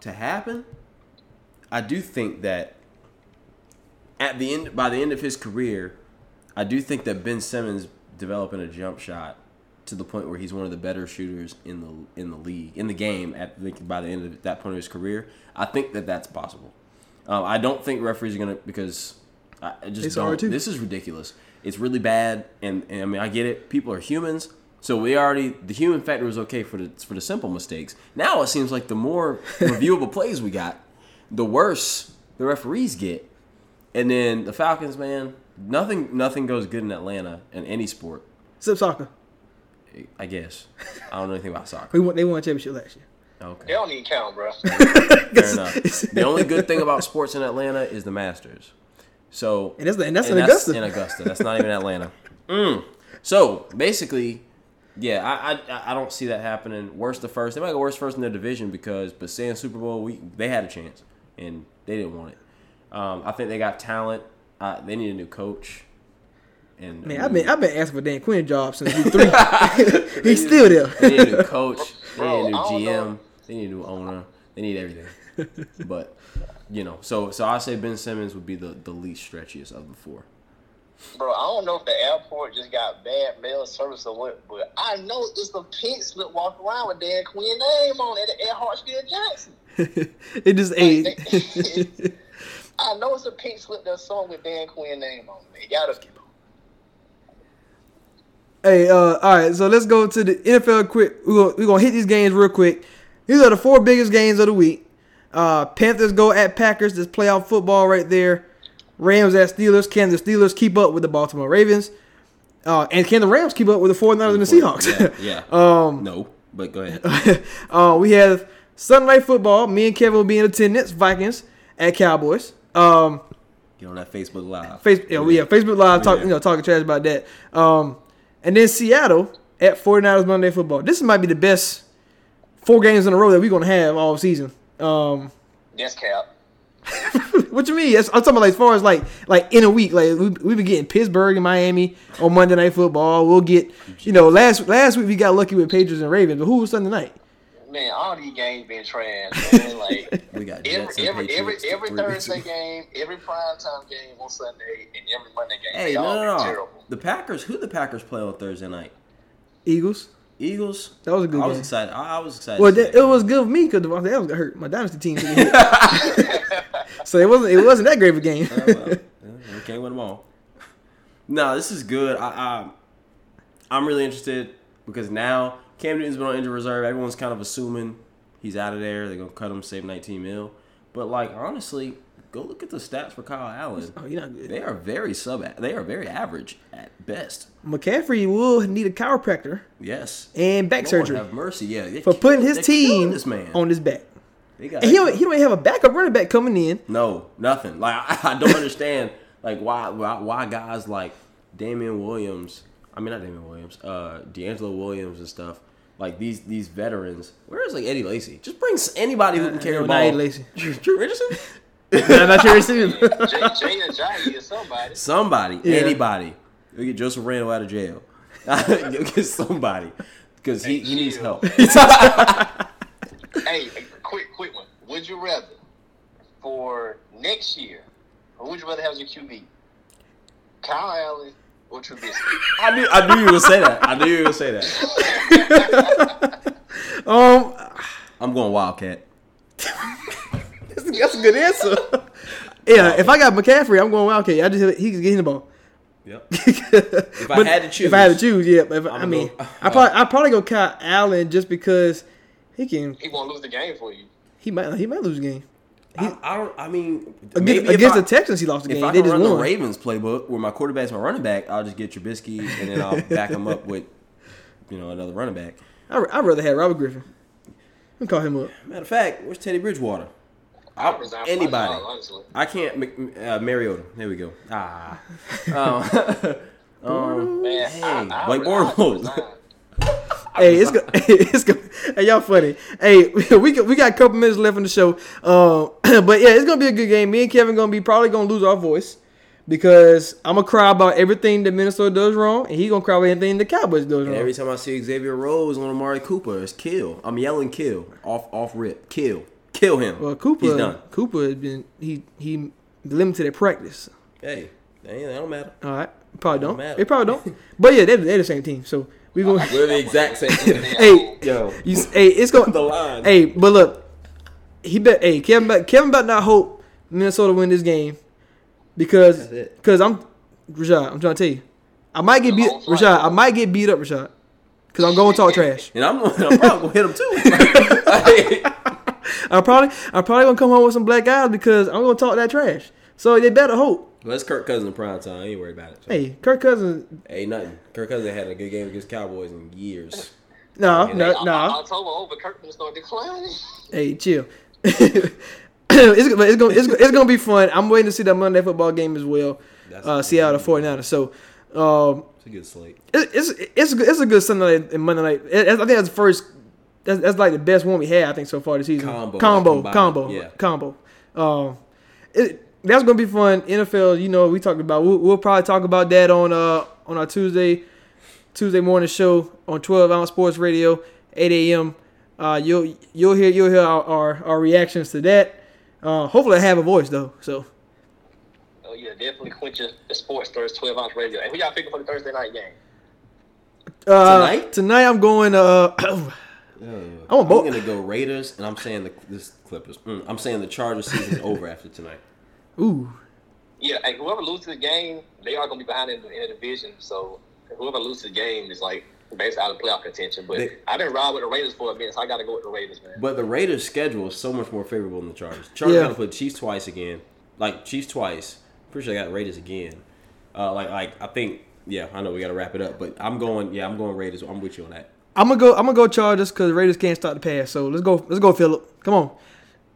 to happen, I do think that at the end by the end of his career, I do think that Ben Simmons developing a jump shot to the point where he's one of the better shooters in the in the league in the game at by the end of that point of his career. I think that that's possible. Um, I don't think referees are gonna because I just don't. This is ridiculous. It's really bad, and, and I mean I get it. People are humans, so we already the human factor was okay for the for the simple mistakes. Now it seems like the more reviewable plays we got, the worse the referees get. And then the Falcons, man, nothing nothing goes good in Atlanta in any sport. except soccer. I guess I don't know anything about soccer. We won, they won a championship last year. Okay. They don't even count, bro. fair enough. The only good thing about sports in Atlanta is the Masters. So And that's- and that's in Augusta. in Augusta. That's not even Atlanta. Mm. So basically, yeah, I, I I don't see that happening. Worst the first. They might go worst first in their division because, but saying Super Bowl, we they had a chance and they didn't want it. Um, I think they got talent. Uh, they need a new coach. And Man, I've been I've been asking for Dan Quinn job since week three. He's still there. They need a new coach. They need a new GM. know. They need a new owner. They need everything. but you know, so so I say Ben Simmons would be the the least stretchiest of the four. Bro, I don't know if the airport just got bad mail service or what, but I know it's the pink slip walk around with Dan Quinn name on it at Hartsfield Jackson. it just ate. Like, I know it's a pink slip that's song with Dan Quinn name on it. They gotta keep on. Hey, uh, all right, so let's go to the NFL quick. We're gonna, we're gonna hit these games real quick. These are the four biggest games of the week. Uh, Panthers go at Packers. This playoff football right there. Rams at Steelers. Can the Steelers keep up with the Baltimore Ravens? Uh, and can the Rams keep up with the 49ers and the Seahawks? Yeah. yeah. um, no, but go ahead. uh, we have Sunday Night Football. Me and Kevin will be in attendance. Vikings at Cowboys. Um, Get on that Facebook Live. Face, yeah, we have Facebook Live talk, Yeah. you know, talking trash about that. Um, and then Seattle at 49ers Monday Football. This might be the best four games in a row that we're gonna have all season. Um, Yes, Cap. what you mean? That's- I'm talking about like, as far as like like in a week. Like we we been getting Pittsburgh and Miami on Monday Night Football. We'll get you know last last week we got lucky with Patriots and Ravens, but who was Sunday night? Man, all these games been trash, man. Like We got every every every, every Thursday game, every prime time game on Sunday, and every Monday game. Hey, they no, all no, no. terrible. The Packers. Who the Packers play on Thursday night? Eagles. Eagles. That was a good I was excited. I, I was excited. Well, that, it was good for me because the Dallas got hurt. My dynasty team, so it wasn't it wasn't that great of a game. Oh, well, yeah, can't win them all. No, this is good. I, I, I'm really interested because now Cam Newton's been on injured reserve. Everyone's kind of assuming he's out of there. They're gonna cut him, save 19 mil. But like honestly, go look at the stats for Kyle Allen. oh, you're not good. They are very sub. They are very average at best. McCaffrey will need a chiropractor Yes. and back Lord surgery have mercy. Yeah. they for putting his team this man. on his back. They got- And he don't, he don't even have a backup running back coming in. No, nothing. Like I, I don't understand like why, why why guys like Damien Williams, I mean not Damien Williams, uh DeAngelo Williams and stuff. Like these these veterans. Where is like Eddie Lacy? Just bring anybody who can carry no, the ball. Eddie Lacy. Drew Richardson? I'm not sure it's him. Jay, Jay or somebody. Somebody, Yeah. anybody. We get Joseph Randle out of jail. get somebody because he, he needs help. Hey, quick, quick one. Would you rather for next year Who would you rather have as your QB? Kyle Allen or Trubisky? I knew I knew you would say that. I knew you would say that. Um, I'm going Wildcat. That's, that's a good answer. yeah, if I got McCaffrey, I'm going Wildcat. I just he can get him the ball. Yep. if I had to choose, if I had to choose, yeah. But if, I mean, go- I probably I probably go Kyle Allen just because he can. He won't lose the game for you. He might he might lose the game. I, I don't. I mean, Against, maybe against I- the Texans, he lost the game. If. I They can just run the. Ravens playbook where my quarterback's my running back, I'll just get Trubisky and then I'll back him up with, you know, another running back. I I'd rather have Robert Griffin. Let me call him up. Matter of fact, where's Teddy Bridgewater? I I, resign anybody. my honestly. I can't. Mc- Uh, Mariota. There we go. Ah. Um, um, Man, hey, I, I, Blake I, Bortles. Hey, it's go, it's go, hey, y'all funny. Hey, we got, we got a couple minutes left in the show. Um, but yeah, it's gonna be a good game. Me and Kevin gonna be probably gonna lose our voice because I'm gonna cry about everything that Minnesota does wrong, and he gonna cry about anything the Cowboys does wrong. Every time I see Xavier Rhodes on Amari Cooper, it's kill. I'm yelling kill. Off off rip. Kill. Kill him. well, Cooper, He's done. Cooper has been he he limited at practice. Hey, they, they don't matter. All right, probably don't. matter. They probably don't. but yeah, they're, they're the same team. So we gonna. We're the exact same. Team. hey, Yo. you, hey, it's gonna. The line. Hey, but look, he bet. Hey, Kevin, bet, Kevin, bet not hope Minnesota win this game because because I'm Rashad. I'm trying to tell you, I might get beat. Long. Rashad, I might get beat up, Rashad, because I'm going to talk trash. And I'm, I'm probably gonna hit him too. Like, I'm probably I'm probably gonna come home with some black eyes because I'm gonna talk that trash. So they better hope. well, that's Kirk Cousins prime time. I ain't worried about it. So. Hey, Kirk Cousins. Ain't nothing. Kirk Cousins had a good game against Cowboys in years. No, Hey, no, I- no. I- October over, Kirkman start declining. Hey, chill. it's, it's gonna it's, gonna- it's gonna be fun. I'm waiting to see that Monday football game as well. That's Uh, Seattle 49ers. So, um, It's a good slate. it, it's it's a good- it's a good Sunday night and Monday night. It, I think that's the first. That's, that's like the best one we had. I think so far this season. Combo, combo, combined, combo, yeah. combo. Um, it, that's gonna be fun. NFL, you know, we talked about. We'll, we'll probably talk about that on uh on our Tuesday Tuesday morning show on 12 ounce sports radio, 8 a.m. Uh, you'll you'll hear you'll hear our, our, our reactions to that. Uh, hopefully I have a voice though. So Oh yeah, definitely quench your the sports Thursday twelve ounce radio. And who y'all picking for the Thursday night game? uh, Tonight? tonight I'm going. Uh, I want I'm both. gonna go Raiders, and I'm saying the this Clippers. Mm, I'm saying the Chargers season's over after tonight. Ooh, Yeah, and whoever loses the game, they are gonna be behind in the, in the division. So whoever loses the game is like basically out of playoff contention. But They- I've been riding with the Raiders for a minute, so I got to go with the Raiders, man. But the Raiders' schedule is so much more favorable than the Chargers. Chargers Yeah. gotta play Chiefs twice again, like Chiefs twice. Pretty sure they got Raiders again. Uh, like like I think yeah, I know we gotta wrap it up, but I'm going yeah, I'm going Raiders. I'm with you on that. I'm gonna go. I'm gonna go Chargers because Raiders can't stop the pass. So let's go. Let's go, Philip. Come on.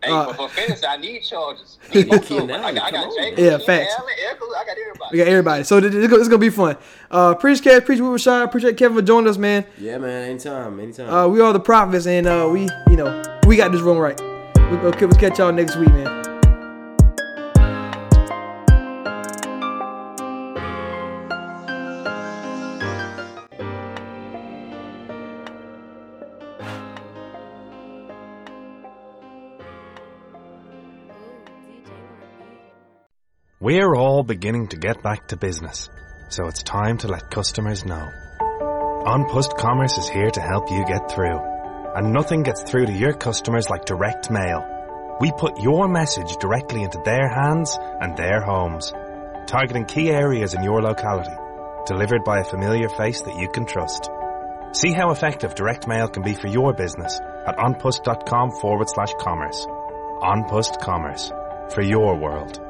Hey, Uh, but for fantasy, I need Chargers. I, need both of them. Keenan I got, I got come Yeah, Keenan facts. Allen, Ekeler, I got everybody. We got everybody. So this, this, is gonna be fun. Uh, appreciate Cash, appreciate we were shy. Appreciate Kevin for joining us, man. Yeah, man. Anytime, anytime. Uh, we are the prophets, and uh, we, you know, we got this room right. We, okay, we'll catch y'all next week, man. We're all beginning to get back to business, so it's time to let customers know. An Post Commerce is here to help you get through. And nothing gets through to your customers like direct mail. We put your message directly into their hands and their homes, targeting key areas in your locality, delivered by a familiar face that you can trust. See how effective direct mail can be for your business at anpost.com forward slash commerce. An Post Commerce. For your world.